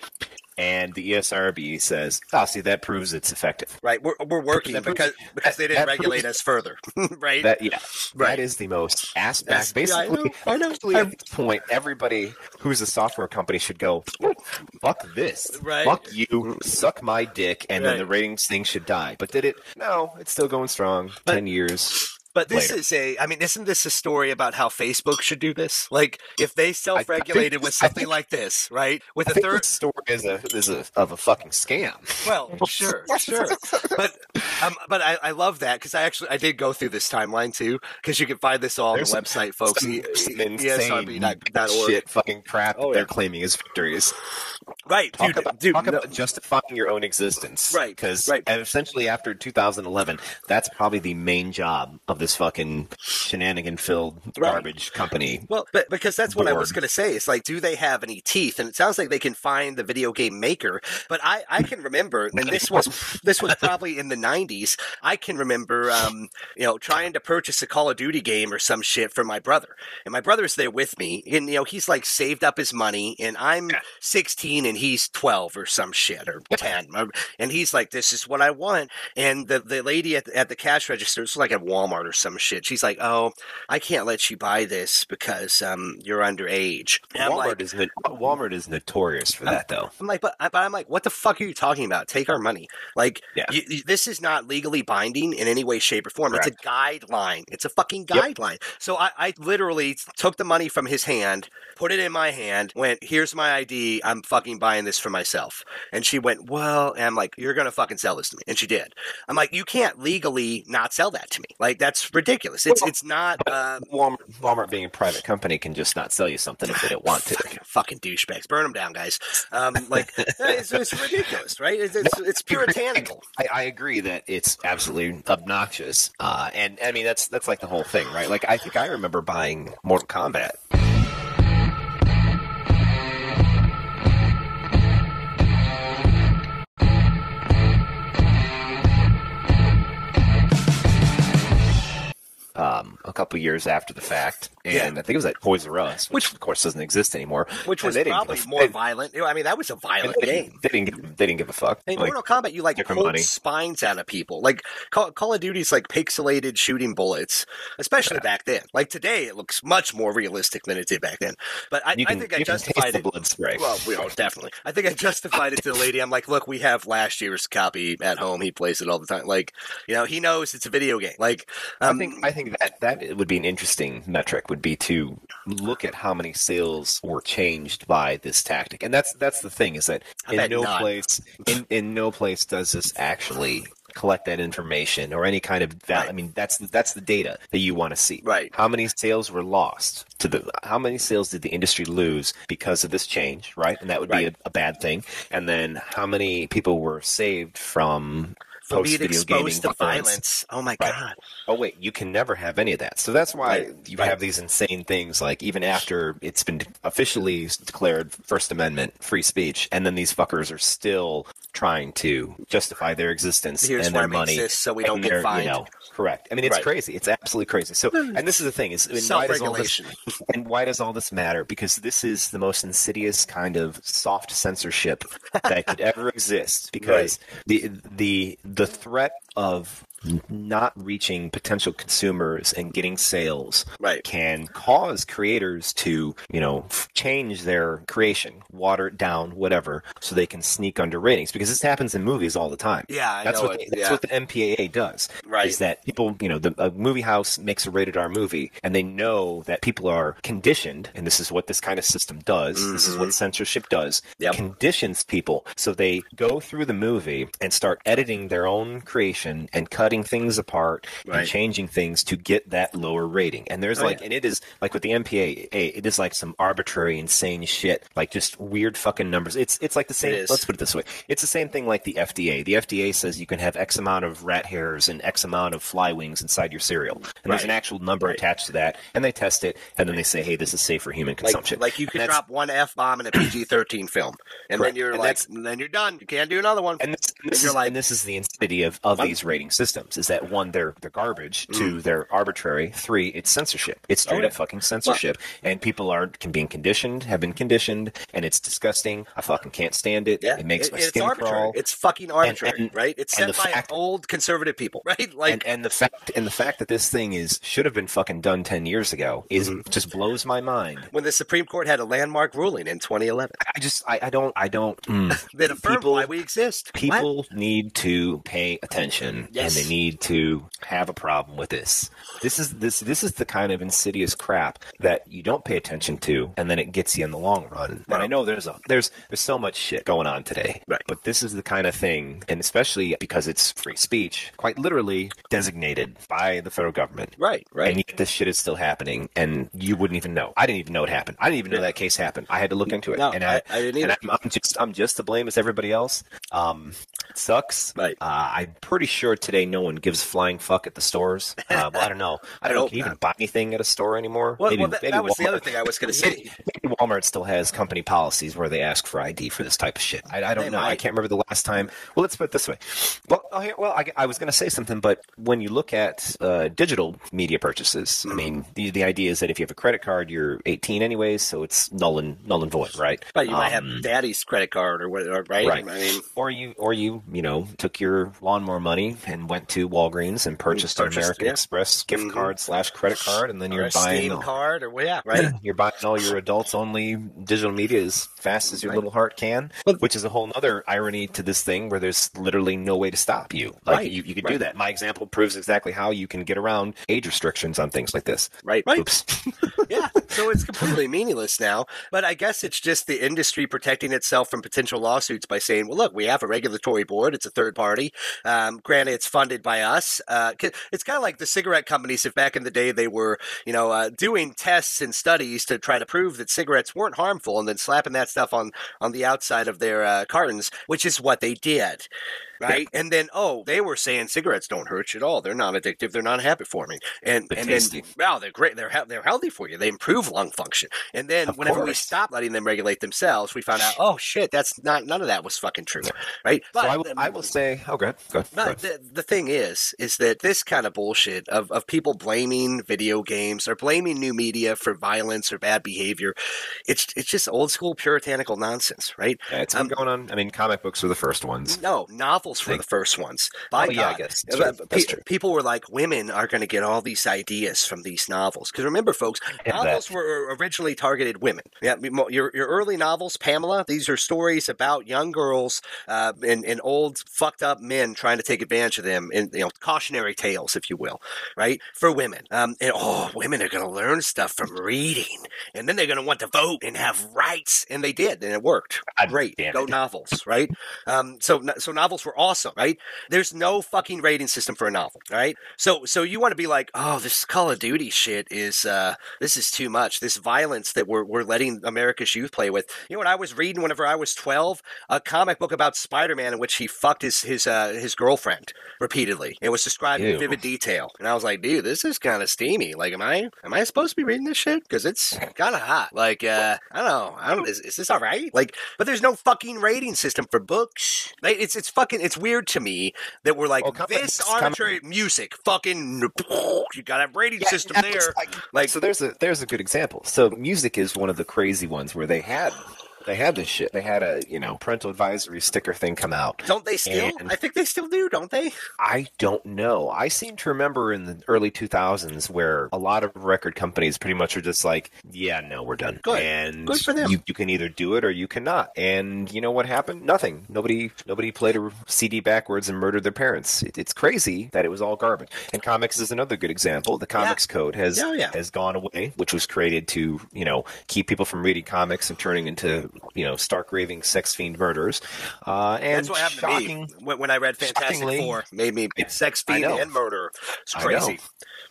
And the ESRB says, "Oh, see, that proves it's effective." Right, we're, we're working That proves- because because they didn't regulate proves- us further, right? That yeah, Right. that is the most ass back. Yes, yeah, I Basically, know, I know. at this point, everybody who's a software company should go, "Fuck this, Right. fuck you, suck my dick," and then the ratings thing should die. But did it? No, it's still going strong. But- Ten years. But this later. is a, I mean, isn't this a story about how Facebook should do this? Like, if they self regulated with something think- like this, right? With I a third, story is a is a of a fucking scam. well, sure, sure. But, um, but I, I love that because I actually, I did go through this timeline too, because you can find this all on There's the website, folks. Some, ESRB.org. shit, fucking crap Oh, that they're claiming as victories. Right, Talk dude, about, dude, talk no- about justifying your own existence. Right, Because right. essentially after 2011, that's probably the main job of this fucking shenanigan filled Right. garbage company. Well, but because that's what I was going to say. It's like, do they have any teeth? And it sounds like they can find the video game maker. But I, I can remember, and this was this was probably in the '90s. I can remember, um, you know, trying to purchase a Call of Duty game or some shit for my brother, and my brother's there with me, and you know, he's like saved up his money, and I'm 16 and he's 12 or some shit or 10, and he's like, "This is what I want." And the the lady at the, at the cash register, it's like at Walmart or some shit. She's like, "Oh, I can't let you buy this because um, you're underage." And Walmart like, is no- Walmart is notorious for that though. I'm like, but, but I'm like, what the fuck are you talking about? Take our money. Like, Yeah. you, you- this is not legally binding in any way, shape, or form. It's a guideline. It's a fucking Yep. guideline. So I, I literally took the money from his hand, put it in my hand, went, here's my ID. I'm fucking buying this for myself. And she went, well, and I'm like, you're going to fucking sell this to me. And she did. I'm like, you can't legally not sell that to me. Like, that's ridiculous. It's, it's not, uh, Walmart, Walmart being a private company can just not sell you something if they don't want to. fucking, fucking douchebags. Burn them down, guys. Um, like, it's, it's ridiculous, right? It's, it's, it's puritanical. I, I agree that it's absolutely obnoxious, uh, and I mean that's that's like the whole thing, right? Like I think I remember buying Mortal Kombat. A couple years after the fact, and Yeah. I think it was at Toys R Us, which, of course doesn't exist anymore. which was probably give more they- violent. I mean, that was a violent they game. they didn't give, they didn't give a fuck. In Like, Mortal Kombat, you like pulled spines out of people. Like Call, Call of Duty's like pixelated shooting bullets, especially back then. Like today, it looks much more realistic than it did back then. But I, can, I think I justified the it. blood spray. Well, we definitely. I think I justified it to the lady. I'm like, look, we have last year's copy at home. He plays it all the time. Like, you know, he knows it's a video game. Like, um, I think I think that that would be an interesting metric. Would be to look at how many sales were changed by this tactic, and that's that's the thing is that I in no none. place in in no place does this actually collect that information or any kind of that Right. I mean that's that's the data that you want to see. Right. How many sales were lost to the how many sales did the industry lose because of this change, right? And that would Right. be a, a bad thing. And then how many people were saved from post video gaming exposed to violence? violence. Oh my Right. god. Oh wait, you can never have any of that. So that's why Right, you right. have these insane things like even after it's been officially declared First Amendment free speech, and then these fuckers are still trying to justify their existence Here's and their money. exist, so we don't get their, you fined. know, correct. I mean, it's Right. crazy. It's absolutely crazy. So, hmm. and this is the thing is, I mean, why does all this Self-regulation. and why does all this matter? Because this is the most insidious kind of soft censorship that could ever exist. Because the the the threat of not reaching potential consumers and getting sales Right. can cause creators to, you know, change their creation, water it down, whatever, so they can sneak under ratings. Because this happens in movies all the time. Yeah, I that's know what it. that's Yeah. what the MPAA does. Right. Is that people, you know, the a movie house makes a rated R movie, and they know that people are conditioned, and this is what this kind of system does. This is what censorship does. Mm-hmm. Yep. Conditions people, so they go through the movie and start editing their own creation and cutting things apart Right. and changing things to get that lower rating. And there's Oh, like, yeah. and it is like with the MPA, it is like some arbitrary, insane shit, like just weird fucking numbers. It's it's like the same. Let's put it this way: it's the same thing like the FDA. The FDA says you can have X amount of rat hairs and X amount of fly wings inside your cereal, and there's an actual number Right. attached to that, and they test it, and then they say, hey, this is safe for human consumption. like you could drop one f bomb in a PG thirteen film, and Correct. then you're And like, and then you're done. You can't do another one. And this, this You're is, like- and this is the insanity of, of these rating systems. Systems is that one, they're they're garbage. Two, they're arbitrary. Three, it's censorship. It's straight Mm. Oh, yeah. up fucking censorship, and people are can being conditioned, have been conditioned, and it's disgusting. I fucking can't stand it. Yeah, it makes it- my it's skin arbitrary. crawl. It's fucking arbitrary, and- right? It's and set by fact- old conservative people, right? Like, and, and the fact and the fact that this thing is should have been fucking done ten years ago is Mm-hmm. just blows my mind. when the Supreme Court had a landmark ruling in 2011 I just I, I don't I don't mm. that affirmed People- why we exist. What? people need to pay attention Yes. and they need to have a problem with this this is this this is the kind of insidious crap that you don't pay attention to and then it gets you in the long run and i know there's a there's there's so much shit going on today Right. but this is the kind of thing and especially because it's free speech quite literally designated by the federal government Right, right. and yet this shit is still happening, and you wouldn't even know. I didn't even know it happened. I didn't even know that case happened. I had to look into it, No, and I- I didn't and. I'm, I'm just I'm just to blame as everybody else. Um, it sucks. Right. Uh, I'm pretty sure today no one gives flying fuck at the stores. Uh, well, I don't know. I don't know. hope Can you even buy anything at a store anymore? Well, Maybe- well, that, maybe that was the other thing I was going to say. Maybe, Walmart still has company policies where they ask for ID for this type of shit. I, I don't They know. I can't remember the last time. Well, let's put it this way. Well, oh, here, well, I, I was going to say something, but when you look at uh, digital media purchases, I mean, the the idea is that if you have a credit card, you're 18 anyways, so it's null and null and void, right? But you might Um, have daddy's credit card or whatever, right? Right. I mean, or you, or you, you know, took your lawnmower money and went to Walgreens and purchased an American yeah. Express gift Mhm. card slash credit card, and then or you're a buying Steam all- card or well, yeah, right. you're buying all your adults only digital media as fast as your Right. little heart can, Well- which is a whole other irony to this thing where there's literally no way to stop you. Like Right. you, you could do that. My example proves exactly how you can get around age restrictions on things like this. Right, right. Oops. yeah, so it's completely meaningless now. But I guess it's just the industry protecting itself from potential lawsuits by saying, "Well, look, we have a regulatory board; it's a third party. Um, granted, it's funded by us. Uh, it's kind of like the cigarette companies. If back in the day they were, you know, uh, doing tests and studies to try to prove that cigarettes weren't harmful, and then slapping that stuff on on the outside of their uh, cartons, which is what they did." Right, and then oh, they were saying cigarettes don't hurt you at all. They're non addictive. They're not habit forming, and They're and tasty. then wow, they're great. They're he- they're healthy for you. They improve lung function. And then Of whenever we course. stopped letting them regulate themselves, we found out, oh shit, that's not none of that was fucking true, right? so I will, I will say, oh, good, good. But the, the thing is, is that this kind of bullshit of, of people blaming video games or blaming new media for violence or bad behavior, it's it's just old school puritanical nonsense, right? Yeah, it's been um, going on. I mean, comic books were the first ones. No, novels were the first ones. By Oh, yeah, I God. guess. Uh, That's pe- That's true. People were like, women are going to get all these ideas from these novels. Because remember, folks, novels that. were originally targeted women. Yeah, I mean, mo- your your early novels, Pamela. These are stories about young girls uh, and, and old fucked up men trying to take advantage of them, and you know, cautionary tales, if you will, right, for women. Um, and oh, women are going to learn stuff from reading, and then they're going to want to vote and have rights, and they did, and it worked. God Great, go novels, right? Um, so so novels were awesome, right? There's no fucking rating system for a novel, right? So so you want to be like, oh, this Call of Duty shit is uh, this is too much. This violence that we're we're letting America's youth play with. You know what I was reading whenever I was 12? A comic book about Spider-Man in which he fucked his his uh, his girlfriend repeatedly. It was described in vivid detail, and I was like, dude, this is kind of steamy. Like, am I am I supposed to be reading this shit? Because it's kind of hot. Like, uh, I don't know. I don't. Is, is this all right? Like, but there's no fucking rating system for books. Like, it's it's fucking it's weird to me that we're like Well, this arbitrary music. Fucking, you got a rating Yeah, system there. Like, Like- so there's a there's a good example. So music is one of the crazy ones where they had they had this shit. They had a you know parental advisory sticker thing come out. Don't they still? And- I think they still do, don't they? I don't know. I seem to remember in the early 2000s where a lot of record companies pretty much are just like, yeah, no, we're done. Good. And Good for them. You, you can either do it or you cannot. And you know what happened? Nothing. Nobody nobody played a CD backwards and murdered their parents. It, it's crazy that it was all garbage. And comics is another good example. The comics code has Yeah, yeah. has gone away, which was created to you know keep people from reading comics and turning into you know stark raving sex fiend murders. Uh, and That's what happened shocking, to me when, when I read Fantastic Four. Made me sex fiend and murder. It's crazy.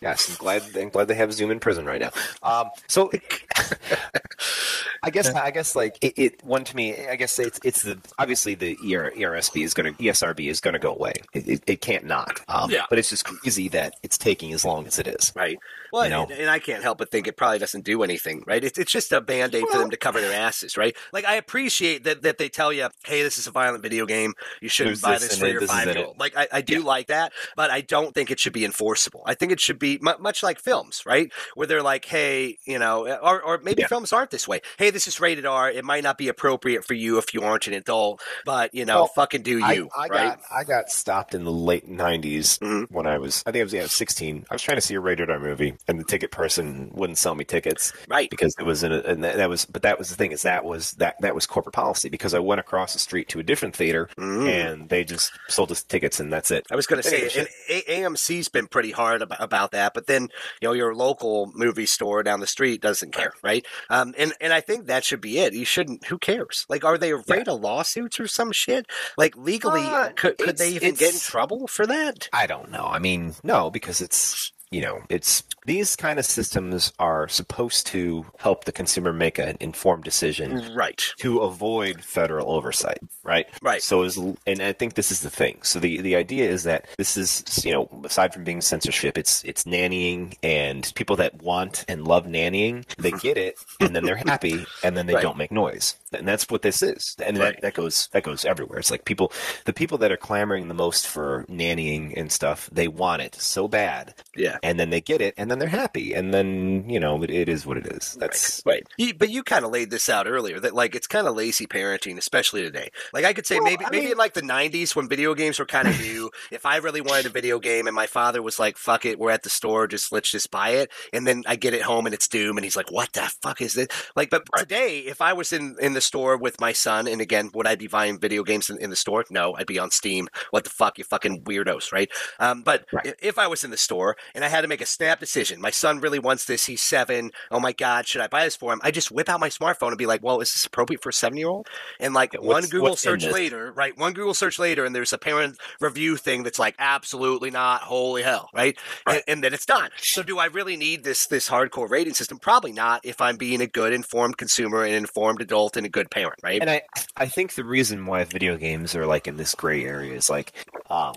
Yes, I'm glad. I'm glad they have Zoom in prison right now. Um, so I guess I guess like it, it one to me. I guess it's it's the obviously the ER, ERSB is going to ESRB is going to go away. It, it, it can't not. Um, Yeah. But it's just crazy that it's taking as long as it is. Right. Well, You know? and, and I can't help but think it probably doesn't do anything, right? It's, it's just a band aid for them to cover their asses, right? Like, I appreciate that, that they tell you, hey, this is a violent video game. You shouldn't buy this this for your five year old. Like, I, I do like that, but I don't think it should be enforceable. I think it should be mu- much like films, right? Where they're like, hey, you know, or, or maybe Yeah. films aren't this way. Hey, this is rated R. It might not be appropriate for you if you aren't an adult, but, you know, Well, fucking do you, I, I right? got I got stopped in the late '90s Mhm. when I was I think I was yeah 16. I was trying to see a rated R movie, and the ticket person wouldn't sell me tickets Right. because it was in a, and that that was but that was the thing is that was that that was corporate policy because I went across the street to a different theater Mm. and they just sold us tickets and that's it. I was going to say, and AMC's been pretty hard about, about that, but then you know your local movie store down the street doesn't care, right? Um, and and I think that should be it. You shouldn't. Who cares? Like, are they afraid of lawsuits or some shit? Like legally, Uh, could, could they even get in trouble for that? I don't know. I mean, no, because it's you know, it's these kind of systems are supposed to help the consumer make an informed decision Right. to avoid federal oversight, right? Right. So is and I think this is the thing. So the the idea is that this is you know aside from being censorship, it's it's nannying and people that want and love nannying, they get it and then they're happy and then they Right. don't make noise. And that's what this is. And Right. that, that goes that goes everywhere. It's like people the people that are clamoring the most for nannying and stuff, they want it so bad Yeah. And then they get it and then they're happy and then you know it, it is what it is. That's Right. You, but you kind of laid this out earlier that like it's kind of lazy parenting, especially today. Like I could say Well, maybe I maybe mean- in like the '90s when video games were kind of new. if I really wanted a video game and my father was like, "Fuck it, we're at the store, just let's just buy it," and then I get it home and it's Doom, and he's like, "What the fuck is this?" Like, but Right. today, if I was in in the store with my son, and again, would I be buying video games in, in the store? No, I'd be on Steam. What the fuck, you fucking weirdos, right? Um, but Right. if I was in the store and I had to make a snap decision, my son really wants this. He's seven. Oh my god, should I buy this for him? I just whip out my smartphone and be like, "Well, is this appropriate for a seven-year-old?" And like Yeah, one Google search later, right? One Google search later, and there's a parent review thing that's like, "Absolutely not. Holy hell!" Right? Right. And, and then it's done. So, do I really need this this hardcore rating system? Probably not. If I'm being a good informed consumer, an informed adult, and a good parent, right? And I, I think the reason why video games are like in this gray area is like, um,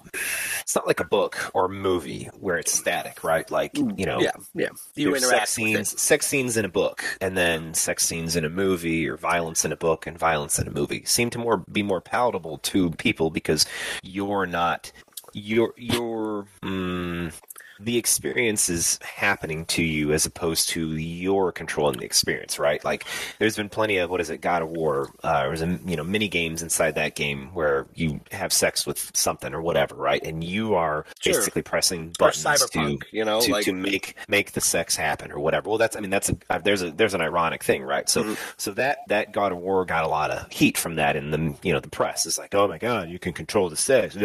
it's not like a book or a movie where it's static, right? Like, you know, yeah, yeah. You interact sex scenes, sex scenes in a book, and then sex scenes in a movie, or violence in a book and violence in a movie seem to more be more palatable to people because you're not you're you're mm, the experience is happening to you as opposed to your controlling the experience, right? Like there's been plenty of what is it, God of War, uh, or a, you know mini games inside that game where you have sex with something or whatever, right? And you are sure. basically pressing buttons to you know to, like... to, make make the sex happen or whatever. Well, that's I mean that's a, there's a there's an ironic thing, right? So mm-hmm. so that that God of War got a lot of heat from that in the you know the press. It's like oh my god, you can control the sex, and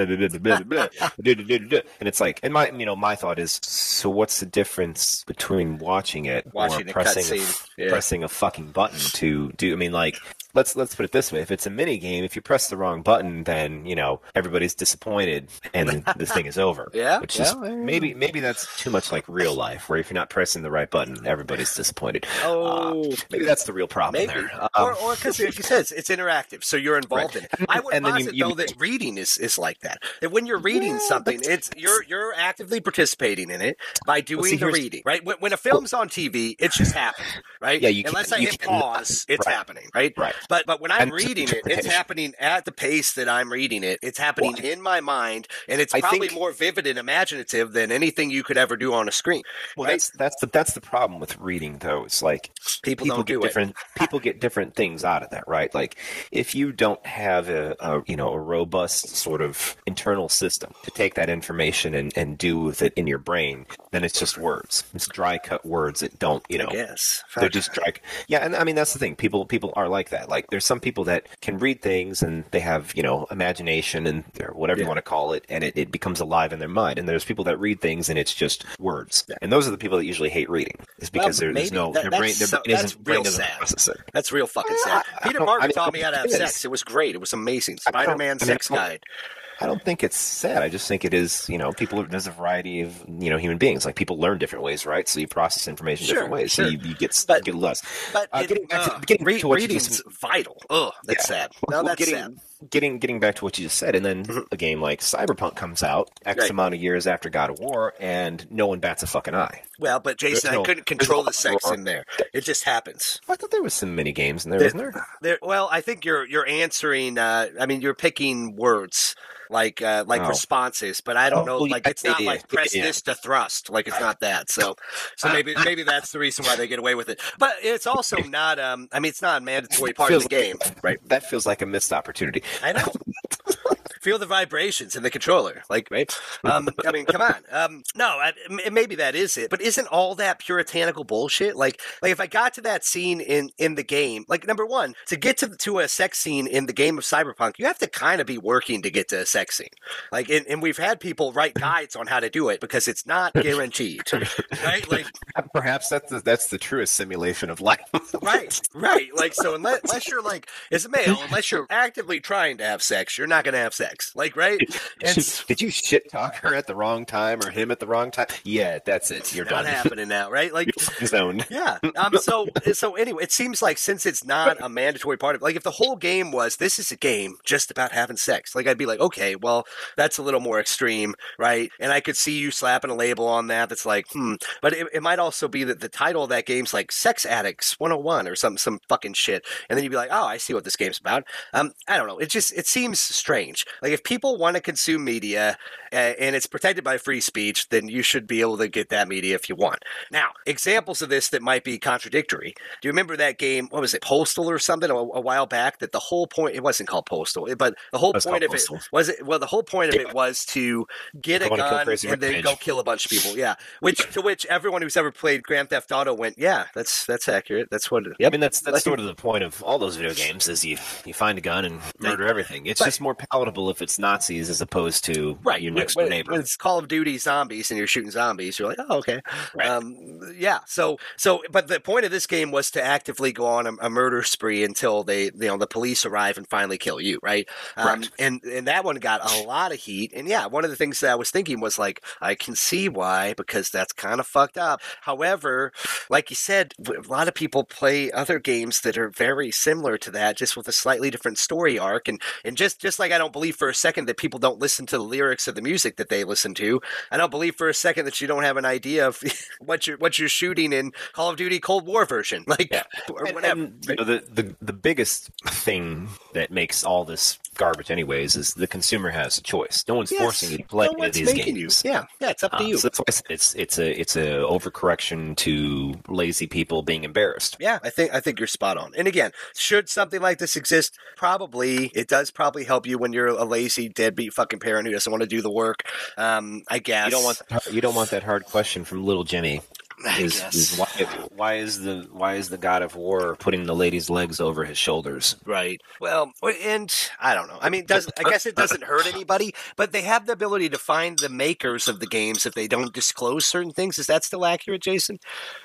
it's like and my you know my thought is so what's the difference between watching it Watching or pressing a, yeah. pressing a fucking button to do? I mean like. Let's let's put it this way: if it's a mini game, if you press the wrong button, then you know everybody's disappointed, and the thing is over. Yeah, which is yeah, yeah. maybe maybe that's too much like real life, where if you're not pressing the right button, everybody's disappointed. Oh, Uh, maybe that's the real problem Maybe, there. or Um, or because like you said, it's, it's interactive, so you're involved Right. in it. I would And then you- posit you- though that reading is, is like that. That when you're reading Yeah, something, it's you're you're actively participating in it by doing see, the reading. Right? When, when a film's on TV, it's just happening. Right? Yeah, you Unless can't- I hit cannot- pause, it's right. happening. Right? Right. But but when I'm And reading it, it's happening at the pace that I'm reading it. It's happening Well, in my mind, and it's I probably think- more vivid and imaginative than anything you could ever do on a screen. well, right? that's that's the that's the problem with reading, though. It's like People, people don't get do it. different people get different things out of that, right? Like if you don't have a, a you know a robust sort of internal system to take that information and, and do with it in your brain, then it's just words. It's dry cut words that don't you know Yes. They're just dry. Yeah, and I mean that's the thing. People people are like that. Like there's some people that can read things and they have you know imagination and or whatever Yeah. you want to call it, and it, it becomes alive in their mind. And there's people that read things and it's just words. And those are the people that usually hate reading. Is because there, there's no that- their brain. Their so- brain, that's isn't, brain real sad. That's real fucking sad. Peter Parker I mean, taught me how to have sex. It was great. It was amazing. Spider Man sex guide. I don't think it's sad. I just think it is. You know, people. There's a variety of you know human beings. Like people learn different ways, right? So you process information Sure, different ways. sure. So you, you get But- get less. But Uh, it- getting back to- uh, getting re- to what you reading's just- vital. Oh, that's Yeah. sad. No, Well, that's getting, sad. Getting getting back to what you just said, and then Mhm. a game like Cyberpunk comes out X Right. amount of years after God of War, and no one bats a fucking eye. Well, but Jason, I couldn't control the sex in there. It just happens. I thought there was some mini games in there, There- wasn't there? There, well, I think you're you're answering. Uh, I mean, you're picking words like uh, like Oh. responses, but I don't Oh, know. Like it's not like press this to thrust. Like it's not that. So so maybe maybe that's the reason why they get away with it. But it's also not. Um, I mean, it's not a mandatory part of the game, right? That feels like a missed opportunity. I know. Feel the vibrations in the controller, like right. Um, I mean, come on. Um, no, I, maybe that is it, but isn't all that puritanical bullshit? Like, like if I got to that scene in in the game, like number one, to get to to a sex scene in the game of Cyberpunk, you have to kind of be working to get to a sex scene. Like, and, and we've had people write guides on how to do it because it's not guaranteed, right? Like, Perhaps that's the, that's the truest simulation of life. right, right. Like, so unless, unless you're like as a male, unless you're actively trying to have sex, you're not going to have sex. Like, right? And s- Did you shit talk her at the wrong time or him at the wrong time? Yeah, that's it. You're not done. happening now, right? Like, You're yeah. Um. So, so anyway, it seems like since it's not a mandatory part of, like, if the whole game was this is a game just about having sex, like, I'd be like, okay, well, that's a little more extreme, right? And I could see you slapping a label on that. That's like, hmm. But it, it might also be that the title of that game's like Sex Addicts 101 or some some fucking shit, and then you'd be like, oh, I see what this game's about. Um. I don't know. It just it seems strange. Like, if people want to consume media and it's protected by free speech, then you should be able to get that media if you want. Now, examples of this that might be contradictory. Do you remember that game? What was it, Postal or something, a, a while back? That the whole point it wasn't called Postal, but the whole point of it was it. Well, the whole point of it was to get a on a kill gun and then go kill a bunch of people. Yeah, which to which everyone who's ever played Grand Theft Auto went, yeah, that's that's accurate. That's what. I mean, that's that's Like- sort of the point of all those video games is you you find a gun and murder everything. It's Right. just more palatable if it's Nazis as opposed to Right, your next door neighbor. when it's Call of Duty zombies and you're shooting zombies, you're like, oh, okay, Right. um, yeah. So, so, but the point of this game was to actively go on a, a murder spree until they, you know, the police arrive and finally kill you, right? Um, Correct. and and that one got a lot of heat. And yeah, one of the things that I was thinking was like, I can see why because that's kind of fucked up. However, like you said, a lot of people play other games that are very similar to that, just with a slightly different story arc. And and just just like I don't believe for a second that people don't listen to the lyrics of the music that they listen to, I don't believe for a second that you don't have an idea of what you're what you're shooting in Call of Duty Cold War version, like Yeah. or And- whatever. and, you know, the, the the biggest thing that makes all this garbage, anyways, is the consumer has a choice. No one's Yes. forcing you to play No these games. you. Yeah, yeah, it's up to Uh, you. so that's why I said it's it's a it's a overcorrection to lazy people being embarrassed. Yeah, I think I think you're spot on. And again, should something like this exist, probably it does probably help you when you're a lazy deadbeat fucking parent who doesn't want to do the work. Um, I guess You don't want that, you don't want that hard question from little Jimmy. Is, is why why is the why is the god of war putting the lady's legs over his shoulders? Right. Well, and I don't know. I mean, does I guess it doesn't hurt anybody, but they have the ability to find the makers of the games if they don't disclose certain things. Is that still accurate, Jason?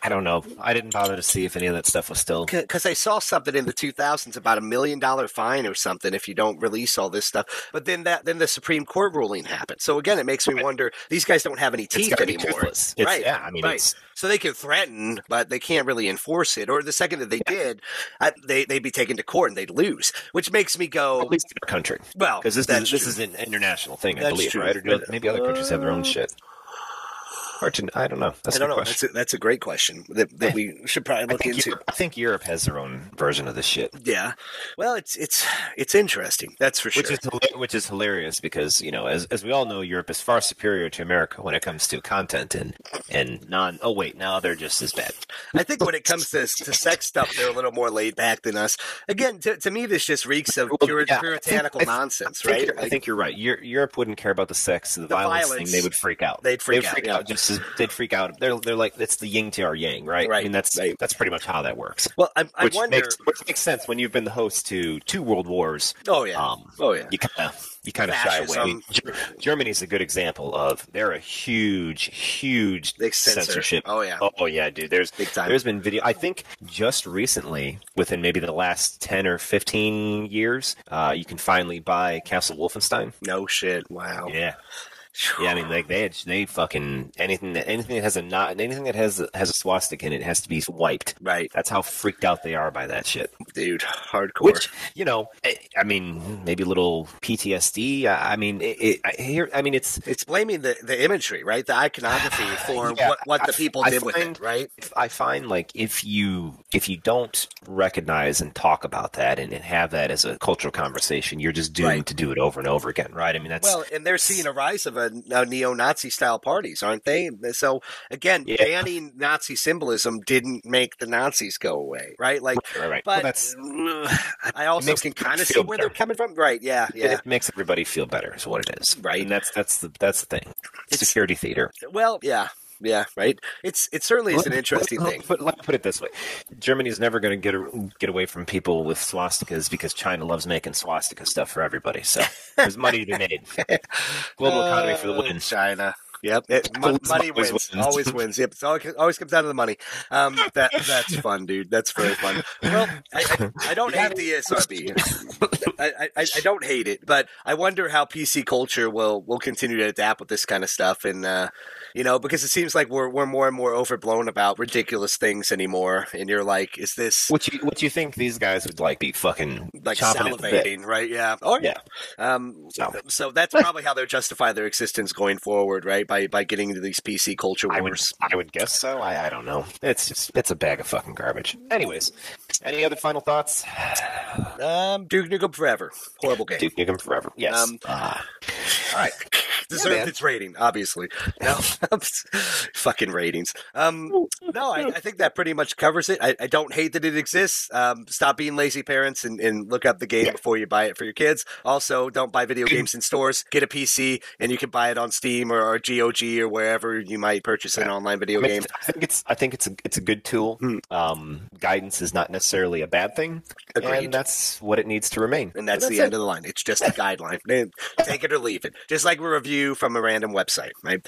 I don't know. I didn't bother to see if any of that stuff was still. Because I saw something in the 2000s about a million dollar fine or something if you don't release all this stuff. But then that then the Supreme Court ruling happened. So again, it makes me wonder. These guys don't have any teeth anymore. Right. Yeah, I mean, right. it's So they can threaten, but they can't really enforce it. Or the second that they did, I, they they'd be taken to court and they'd lose. Which makes me go, at least in our country well, because this is this is an international thing, I That's believe, true. right? Or do, maybe other countries have their own uh, shit. Hard to, I don't know. That's I don't know. question. That's a, that's a great question that, that we should probably look think, into. Europe, I think Europe has their own version of this shit, Yeah. Well, it's it's it's interesting. That's for sure. which is which is hilarious because you know, as as we all know, Europe is far superior to America when it comes to content and and non. Oh wait, now they're just as bad. I think when it comes to, to sex stuff, they're a little more laid back than us. Again, to, to me, this just reeks of pure, yeah, puritanical think- nonsense, I right? you're, I think you're right. Europe wouldn't care about the sex, the, The violence, violence. thing. They would freak out. They'd freak They'd out, freak yeah. out just is they'd freak out. They're they're like it's the yin to our yang, right? Right, I mean that's right. that's pretty much how that works. Well, I, I Which wonder. makes which makes sense when you've been the host to two world wars. oh yeah. Um, oh yeah. you kind of you kind of shy away. I mean, Germany's a good example of they're a huge, huge censor. censorship. Oh, yeah. oh yeah, dude. There's Big time. There's been video. I think just recently, within maybe the last ten or fifteen years, uh, you can finally buy Castle Wolfenstein. No shit. Wow. Yeah. Yeah, I mean, like they they fucking anything that anything that has a not anything that has has a swastika in it has to be wiped. Right, That's how freaked out they are by that shit. dude. Hardcore. Which you know, I, I mean, maybe a little PTSD. I, I mean, it, it, I, here, I mean, it's it's blaming the, the imagery, right? The iconography for Yeah, what, what the people did with find- it, right? I find like if you if you don't recognize and talk about that and, and have that as a cultural conversation, you're just doomed Right. to do it over and over again, right? I mean, that's Well, and they're seeing a rise of a, Uh, a neo-Nazi style parties, aren't they? So again, Yeah. banning Nazi symbolism didn't make the Nazis go away, right? Like, right, right. but Well, that's I also can kind of see feel where better. they're coming from, right? Yeah, yeah. it makes everybody feel better. Is what it is, Right. And that's that's the that's the thing. It's- Security theater. Well, yeah, yeah, right. It's it certainly is an interesting thing. Put, let me put it this way: Germany's never going to get a, get away from people with swastikas because China loves making swastika stuff for everybody. So there's money to be made. Global economy for the Uh, win. China. Yep, it, money always wins. wins. Always wins. Yep, it always, always comes down to the money. Um, that that's fun, dude. That's very fun. Well, I, I, I don't hate the ESRB. I, I, I don't hate it, but I wonder how PC culture will will continue to adapt with this kind of stuff, and uh, you know, because it seems like we're we're more and more overblown about ridiculous things anymore. And you're like, is this What you what you think these guys would like be fucking like chomping at the bit? salivating, right? Yeah. Oh Yeah. Um, So. so that's probably how they'll justify their existence going forward, right? By by getting into these PC culture I would wars. I would guess so. I, I don't know. It's just it's a bag of fucking garbage. Anyways, any other final thoughts? Um, Duke Nukem Forever, horrible game. Duke Nukem forever. Yes. Um, Ah. all right. Deserved man. its rating, obviously. No, fucking ratings. Um, no, I, I think that pretty much covers it. I, I don't hate that it exists. Um, stop being lazy parents and, and look up the game Yeah. before you buy it for your kids. Also, don't buy video games in stores. Get a PC and you can buy it on Steam or, or GOG or wherever you might purchase an Yeah. online video I mean, game. I think it's I think it's a it's a good tool. Hmm. Um, guidance is not necessarily a bad thing, Agreed. and that's what it needs to remain. And that's, the it. end of the line. It's just a guideline. Take it or leave it. Just like a review from a random website, right?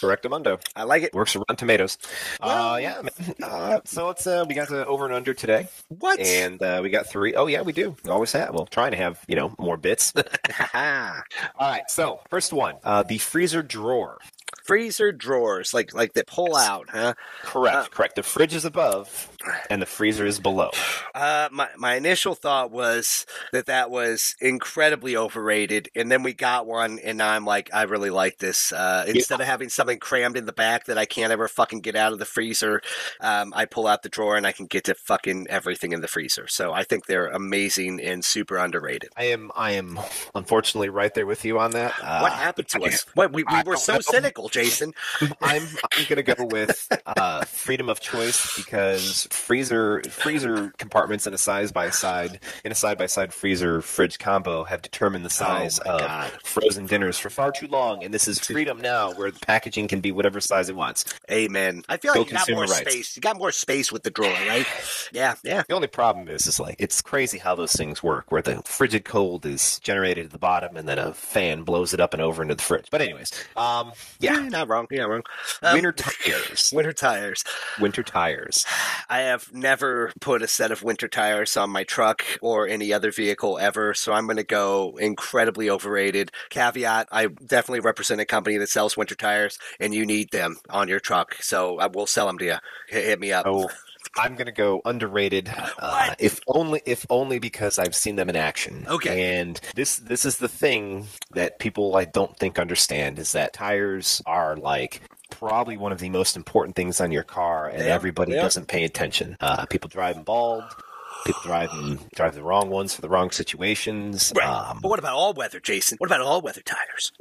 Correctamundo I like it. works around tomatoes. Well- uh, yeah. Uh, so it's uh, we got the over and under today, What? and uh, we got three. Oh yeah, we do. We always have. Well, trying to have you know more bits. All right. So first one, uh, the freezer drawer. Freezer drawers, like like they pull out, huh? Correct. Uh, correct. The fridge is above, and the freezer is below. Uh, my my initial thought was that that was incredibly overrated, and then we got one, and now I'm like, I really like this. Uh, instead of having something crammed in the back that I can't ever fucking get out of the freezer, um, I pull out the drawer and I can get to fucking everything in the freezer. So I think they're amazing and super underrated. I am. I am unfortunately right there with you on that. Uh, what happened to I- us? What we, we were so know. cynical, Jason. I'm I'm gonna go with uh, freedom of choice because freezer freezer compartments in a side by side in a side by side freezer fridge combo have determined the size Oh of God. frozen dinners for far too long, and this is freedom now, where the packaging can be whatever size it wants. Amen. I feel Go like you got more rights. space. You got more space with the drawer, right? Yeah, yeah. The only problem is, is like it's crazy how those things work, where the frigid cold is generated at the bottom, and then a fan blows it up and over into the fridge. But anyways, um, yeah, you're not wrong. You're not wrong. Um, winter tires, winter tires. winter tires. I have never put a set of winter tires on my truck or any other vehicle ever, so I'm going to go incredibly overrated. Caveat: I definitely represent a company that sells winter tires, and you need them on your truck, so I will sell them to you. Hit, hit me up. Oh, I'm gonna go underrated. Uh, if only, if only because I've seen them in action. Okay. And this, this is the thing that people I don't think understand is that tires are like probably one of the most important things on your car, and are. everybody are. doesn't pay attention. Uh, people driving bald. People drive them, drive the wrong ones for the wrong situations. Right. Um, but what about all weather, Jason? What about all weather tires?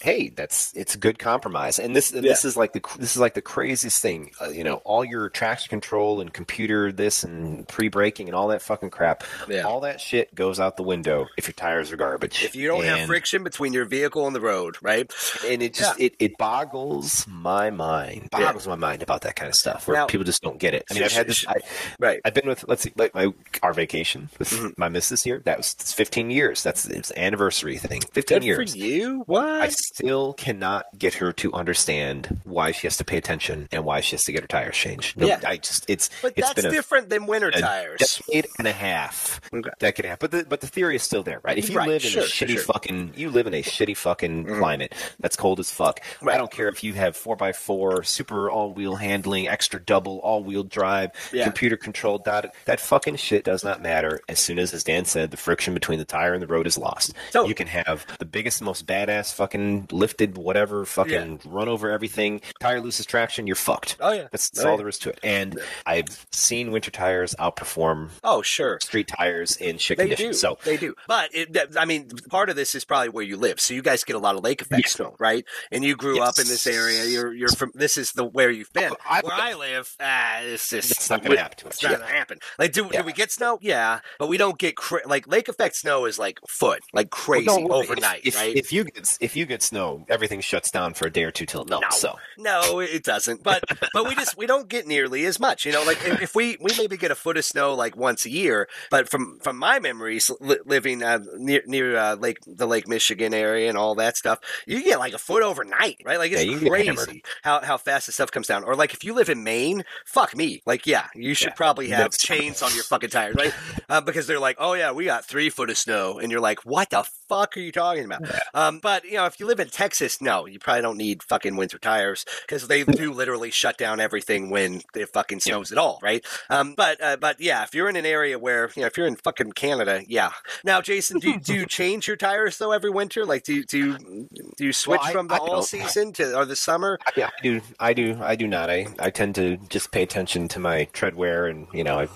hey, that's it's a good compromise. And this this is like the this is like the craziest thing. Uh, you know, all your traction control and computer this and pre braking and all that fucking crap. Yeah. All that shit goes out the window if your tires are garbage. If you don't have friction between your vehicle and the road, right? and it just it, it boggles my mind boggles my mind about that kind of stuff where Now- people just don't get it i mean i've had this I, Right. i've been with let's see like my our vacation with Mm-hmm. my missus here that was it's 15 years that's it's anniversary thing 15 Good years for you. What? I still cannot get her to understand why she has to pay attention and why she has to get her tires changed. No, Yeah. I just it's but it's that's been a, different than winter a tires. decade and a half. Okay. Decade and a half. But the but the theory is still there, right? If you Right, live in sure, a shitty sure. fucking you live in a shitty fucking climate that's cold as fuck. Right. I don't care if you have four x four, super all wheel handling, extra double all wheel drive, Yeah. computer controlled dot that fucking shit does not matter as soon as as Dan said, the friction between the tire and the road is lost. Totally. You can have the biggest, most badass fucking lifted whatever fucking run over everything, tire loses traction, you're fucked. Oh, yeah. That's, that's Oh, all yeah. there is to it. And I've seen winter tires outperform Oh, sure. street tires in shit They conditions. do. So they do. But it, I mean, part of this is probably where you live. So you guys get a lot of lake effect snow, right? And you grew up in this area. You're you're from. This is the where you've been. I- where I live, ah, it's just It's not gonna happen to us. It's not gonna happen. Like, do Yeah. do we get snow? Yeah, but we don't get cra- like lake effect snow is like foot, like crazy No, overnight, if, right? If you get if you get snow, everything shuts down for a day or two till it melts. No. So No, it doesn't. But but we just we don't get nearly as much. You know, like if, if we we maybe get a foot of snow like once a year. But from from my memories li- living uh, near near uh, Lake the Lake Michigan area and all that stuff, you get like a foot overnight, right? Like it's Yeah, get crazy how how fast the stuff comes down. Or like if you live in Maine, fuck me. Like yeah, you should Yeah. probably have That's- chains on your fucking tires, right? Uh, because they're like, oh yeah, we got three foot of snow, and you're like, what the fuck are you talking about? Um, but you know, if you live in Texas, no, you probably don't need fucking winter tires because they do literally shut down everything when it fucking snows at all, right? Um, but uh, but yeah, if you're in an area where you know, if you're in fucking Canada, yeah. Now, Jason, do you, do you change your tires though every winter? Like, do you, do you, do you switch I- from the I all don't. season to or the summer? yeah, I do. I do. I do not. I, I tend to just pay attention to my tread wear and you know I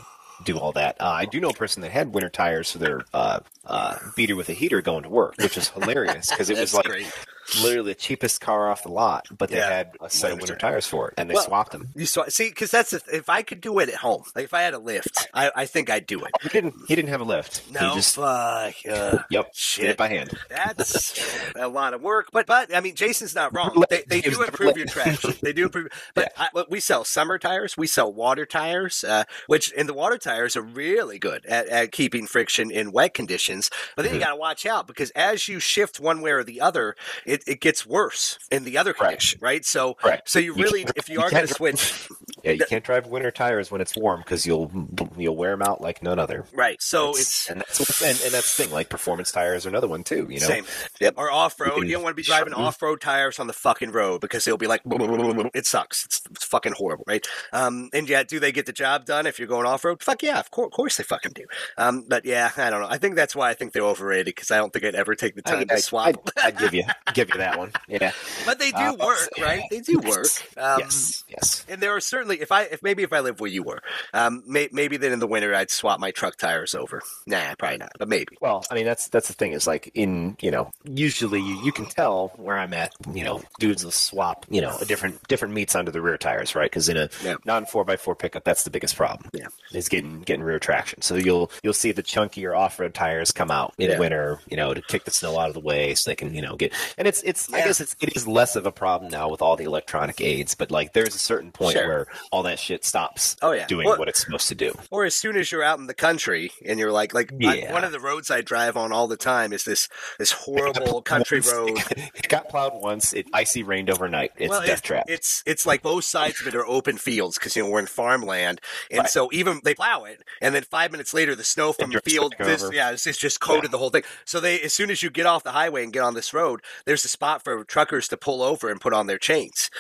do all that. Uh, I do know a person that had winter tires for their uh, uh, beater with a heater going to work, which is hilarious because it was like great. Literally the cheapest car off the lot, but they Yeah. had a set of Winter tires for it and they Well, swapped them. You saw, see, because that's the, if I could do it at home, like if I had a lift, I, I think I'd do it. He didn't. He didn't have a lift. No, He just fuck. Uh, yep. Shit. Did it by hand. That's a lot of work, but but I mean, Jason's not wrong. They, they do improve your traction. They do improve, but I, we sell summer tires. We sell water tires, uh, which and the water tires are really good at, at keeping friction in wet conditions. But then you Mm-hmm. got to watch out because as you shift one way or the other, it, it gets worse in the other Correct. condition, right? So Correct. so you really, if you you are going to switch, Yeah, you can't drive winter tires when it's warm because you'll you'll wear them out like none other. right? So It's- it's and that's what- and, and that's the thing. Like performance tires are another one too. You know, Same. Yep. Or off road. You You don't want to be driving off road tires on the fucking road because they'll be like it sucks. It's, it's fucking horrible, right? Um, and yet, do they get the job done if you're going off road? Fuck yeah, of course, of course they fucking do. Um, but yeah, I don't know. I think that's why I think they're overrated because I don't think I'd ever take the time I, to swap. I'd, I'd give you give you that one. Yeah. but they do Uh, work, right? They do work. Um, yes. Yes. And there are certainly, if I, if maybe if I live where you were, um, may, maybe then in the winter I'd swap my truck tires over. Nah, probably not, but maybe. Well, I mean that's that's the thing is like in you know usually you, you can tell where I'm at. You know, dudes will swap you know a different different meats under the rear tires, right? Because in a Yeah. non four x four pickup, that's the biggest problem. Yeah. is getting getting rear traction. So you'll you'll see the chunkier off road tires come out in Yeah. winter, you know, to kick the snow out of the way, so they can you know get. And it's it's I guess it's it is less of a problem now with all the electronic aids, but like there's a certain point Sure. where all that shit stops. Oh, yeah. doing Well- what it's supposed to do. Or as soon as you're out in the country and you're like, like I- one of the roads I drive on all the time is this this horrible country Once- road. it got plowed once. It icy rained overnight. It's well, death it's, trap. it's it's like both sides of it are open fields because you know we're in farmland, and Right. so even they plow it, and then five minutes later the snow from the field, this, yeah, it's, it's just coated the whole thing. So they as soon as you get off the highway and get on this road, there's a spot for truckers to pull over and put on their chains.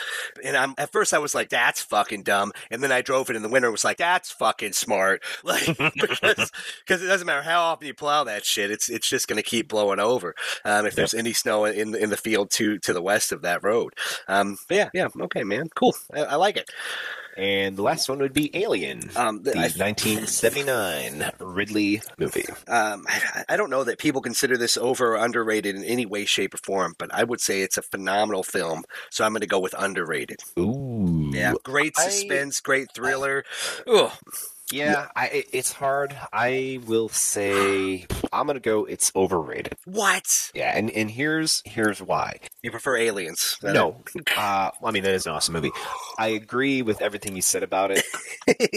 And I'm at first I was like, that's fucking dumb, and then I drove it in the winter and was like, that's fucking smart, like because it doesn't matter how often you plow that shit, it's it's just going to keep blowing over um, if there's any snow in in the field to to the west of that road. Um, but yeah, yeah, okay, man, cool. I, I like it. And the last one would be Alien, Um, the I- 1979 Ridley movie. Um, I, I don't know that people consider this over or underrated in any way, shape, or form, but I would say it's a phenomenal film. So I'm going to go with underrated. Ooh. Yeah, great I- suspense, great thriller. Ugh. Yeah, I, it's hard. I will say I'm gonna go. It's overrated. What? Yeah, and, and here's here's why. You prefer Aliens? No, uh, I mean that is an awesome movie. I agree with everything you said about it,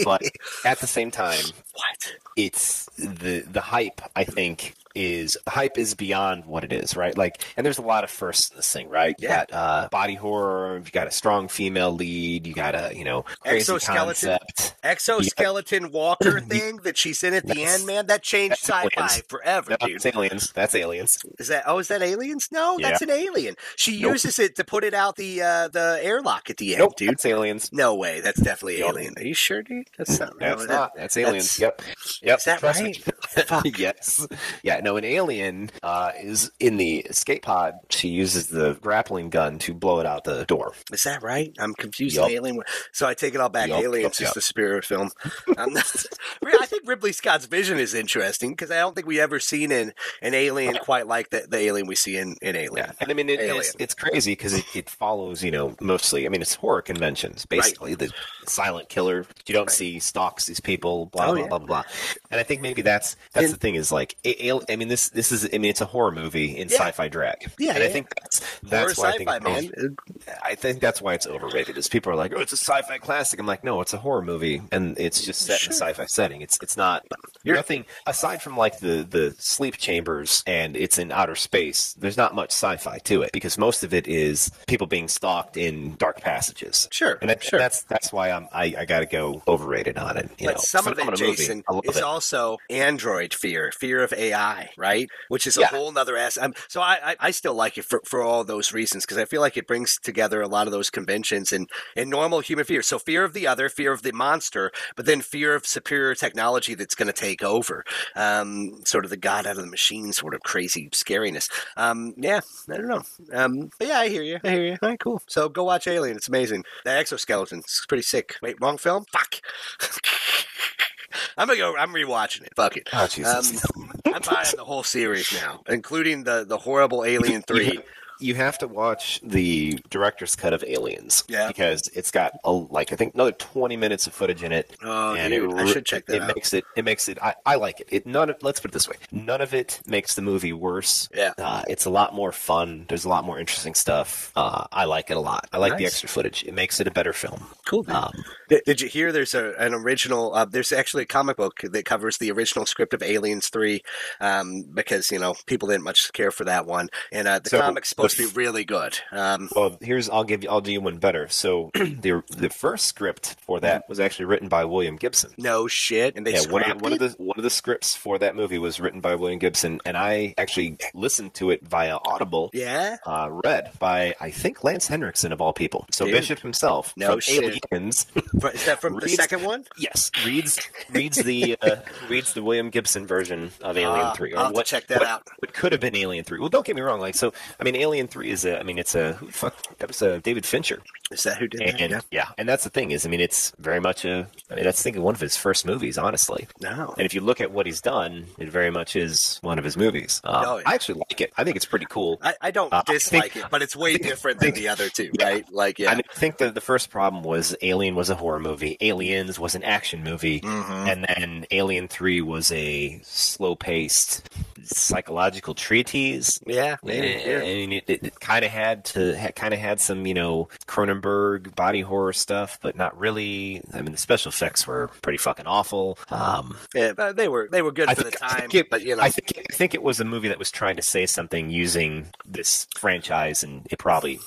but at the same time, what? it's the the hype. I think is hype is beyond what it is, right? Like, and there's a lot of firsts in this thing, right? You Yeah. got uh, body horror. You got a strong female lead. You got a you know crazy Exoskeleton. concept. Exoskeleton Walker thing that she's in at the end, man. That changed that's sci-fi forever, No, dude. it's aliens. That's aliens. Is that? Oh, is that aliens? No, Yeah. that's an alien. She Nope. uses it to put it out the uh, the airlock at the end, Nope, dude. that's aliens. No way. That's definitely Nope. alien. Are you sure, dude? That's not. That's no, not. That's aliens. Yep. Is Yep. that trust right? Fuck. yes. Yeah. No. An alien uh, is in the escape pod. She uses the grappling gun to blow it out the door. Is that right? I'm confused. Yup. Alien. So I take it all back. Yup, Alien's yup, just a superior film. Um, I think Ridley Scott's vision is interesting because I don't think we ever seen an, an alien quite like the, the alien we see in, in Alien. Yeah, and I mean it, Alien. it's, it's crazy because it, it follows, you know, mostly. I mean, it's horror conventions basically. The silent killer. You don't see stalks these people. Blah Oh, blah yeah. blah blah. And I think maybe that's that's And- the thing is like, a- al- I mean, this this is. I mean, it's a horror movie in Yeah. sci-fi drag. Yeah, and I think that's Horror that's why I think sci-fi, it's over- man. I think that's why it's overrated. Is people are like, "Oh, it's a sci-fi classic." I'm like, "No, it's a horror movie, and it's just set in a sci-fi setting. It's it's not You're- nothing aside from like the the sleep chambers and it's in outer space. There's not much sci-fi to it because most of it is people being stalked in dark passages. Sure, and I, sure. that's that's why I'm I, I got to go overrated on it. You but know, some of it. Jason, is also android fear, fear of AI, right? Which is a whole nother ass. Um, so I, I, I still like it for, for all those reasons because I feel like it brings together a lot of those conventions and, and normal human fear. So fear of the other, fear of the monster, but then fear of superior technology that's going to take over. Um, sort of the god out of the machine, sort of crazy scariness. Um, yeah, I don't know. Um, but yeah, I hear you. I hear you. All right, cool. So go watch Alien. It's amazing. The exoskeleton. It's pretty sick. Wait, wrong film? Fuck. I'm gonna go. I'm rewatching it. Fuck it. Oh. Um, I'm buying the whole series now, including the the horrible Alien Three. You have to watch the director's cut of Aliens, Yeah. because it's got a, like I think another twenty minutes of footage in it. Oh, and dude, it, I should check that it out. makes it. It makes it. I, I like it. It none. Of, let's put it this way: none of it makes the movie worse. Yeah. uh, it's a lot more fun. There's a lot more interesting stuff. Uh, I like it a lot. I like the extra footage. It makes it a better film. Cool. Um, Did, did you hear? There's a, an original. Uh, there's actually a comic book that covers the original script of Aliens Three, um, because you know people didn't much care for that one, and uh, the So, comic's supposed to be really good. Um, Well, here's I'll give you I'll do you one better. So the the first script for that was actually written by William Gibson. no shit, and they yeah, one of, the, one of the one of the scripts for that movie was written by William Gibson, and I actually listened to it via Audible. Yeah. Uh, read by I think Lance Henriksen of all people. So Dude. Bishop himself No shit. Aliens. Is that from the second one? yes, reads reads the uh, reads the William Gibson version of Alien Ah, Three. I'll what, check that what- out. What could have been Alien Three? Well, don't get me wrong. Like so, I mean, Alien Three is a. I mean, it's a who the fuck that was a David Fincher. Is that who did that? Yeah. yeah, and that's the thing is, I mean, it's very much a. I mean, that's thinking one of his first movies, honestly. No. And if you look at what he's done, it very much is one of his movies. Um, Oh, yeah. I actually like it. I think it's pretty cool. I, I don't Uh, I dislike think- it, but it's way different than the other two, Yeah. right? Like, yeah. I, mean, I think that the first problem was Alien was a horror movie, Aliens was an action movie, Mhm. and then Alien Three was a slow-paced psychological treatise. yeah, I maybe, yeah. It, it kind of had to, ha, kind of had some, you know, Cronenberg body horror stuff, but not really. I mean, the special effects were pretty fucking awful. Um, Yeah, but they were they were good I for think, the time, it, but you know, I think I think it was a movie that was trying to say something using this franchise, and it probably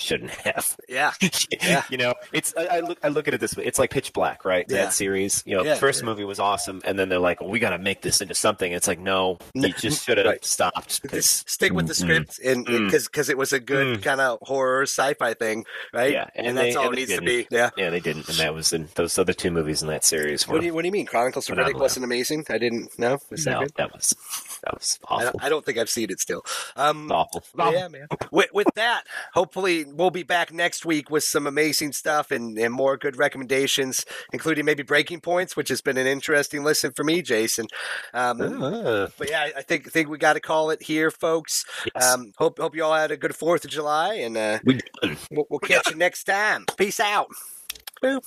shouldn't have. yeah, Yeah. You know, it's I, I look I look at it this way. It's like Pitch Black, right? Yeah. That series. You know, Yeah, the first yeah. movie was awesome, and then they're like, "Well, we got to make this into something." It's like, no, you just should have Right. stopped. 'cause- Just stick with the Mm, script, and mm. because it was a good Mm. kind of horror sci-fi thing, right? Yeah, and, and that's all and it needs to didn't. be. Yeah. Yeah, they didn't, and that was in those other two movies in that series. Were What do you What do you mean? Chronicles of Riddick wasn't amazing? I didn't know. Was that no, good? that was that was I awful. don't, I don't think I've seen it still. Um, awful. yeah, man. With, with that, hopefully we'll be back next week with some amazing stuff and, and more good recommendations, including maybe breaking points, which has been an interesting listen for me, Jason. Um, uh. But yeah, I think think we got to call it here, folks. Yes. Um, hope hope you all had a good Fourth of July, and uh, we, we'll, we'll catch you next time. Peace out. Boop.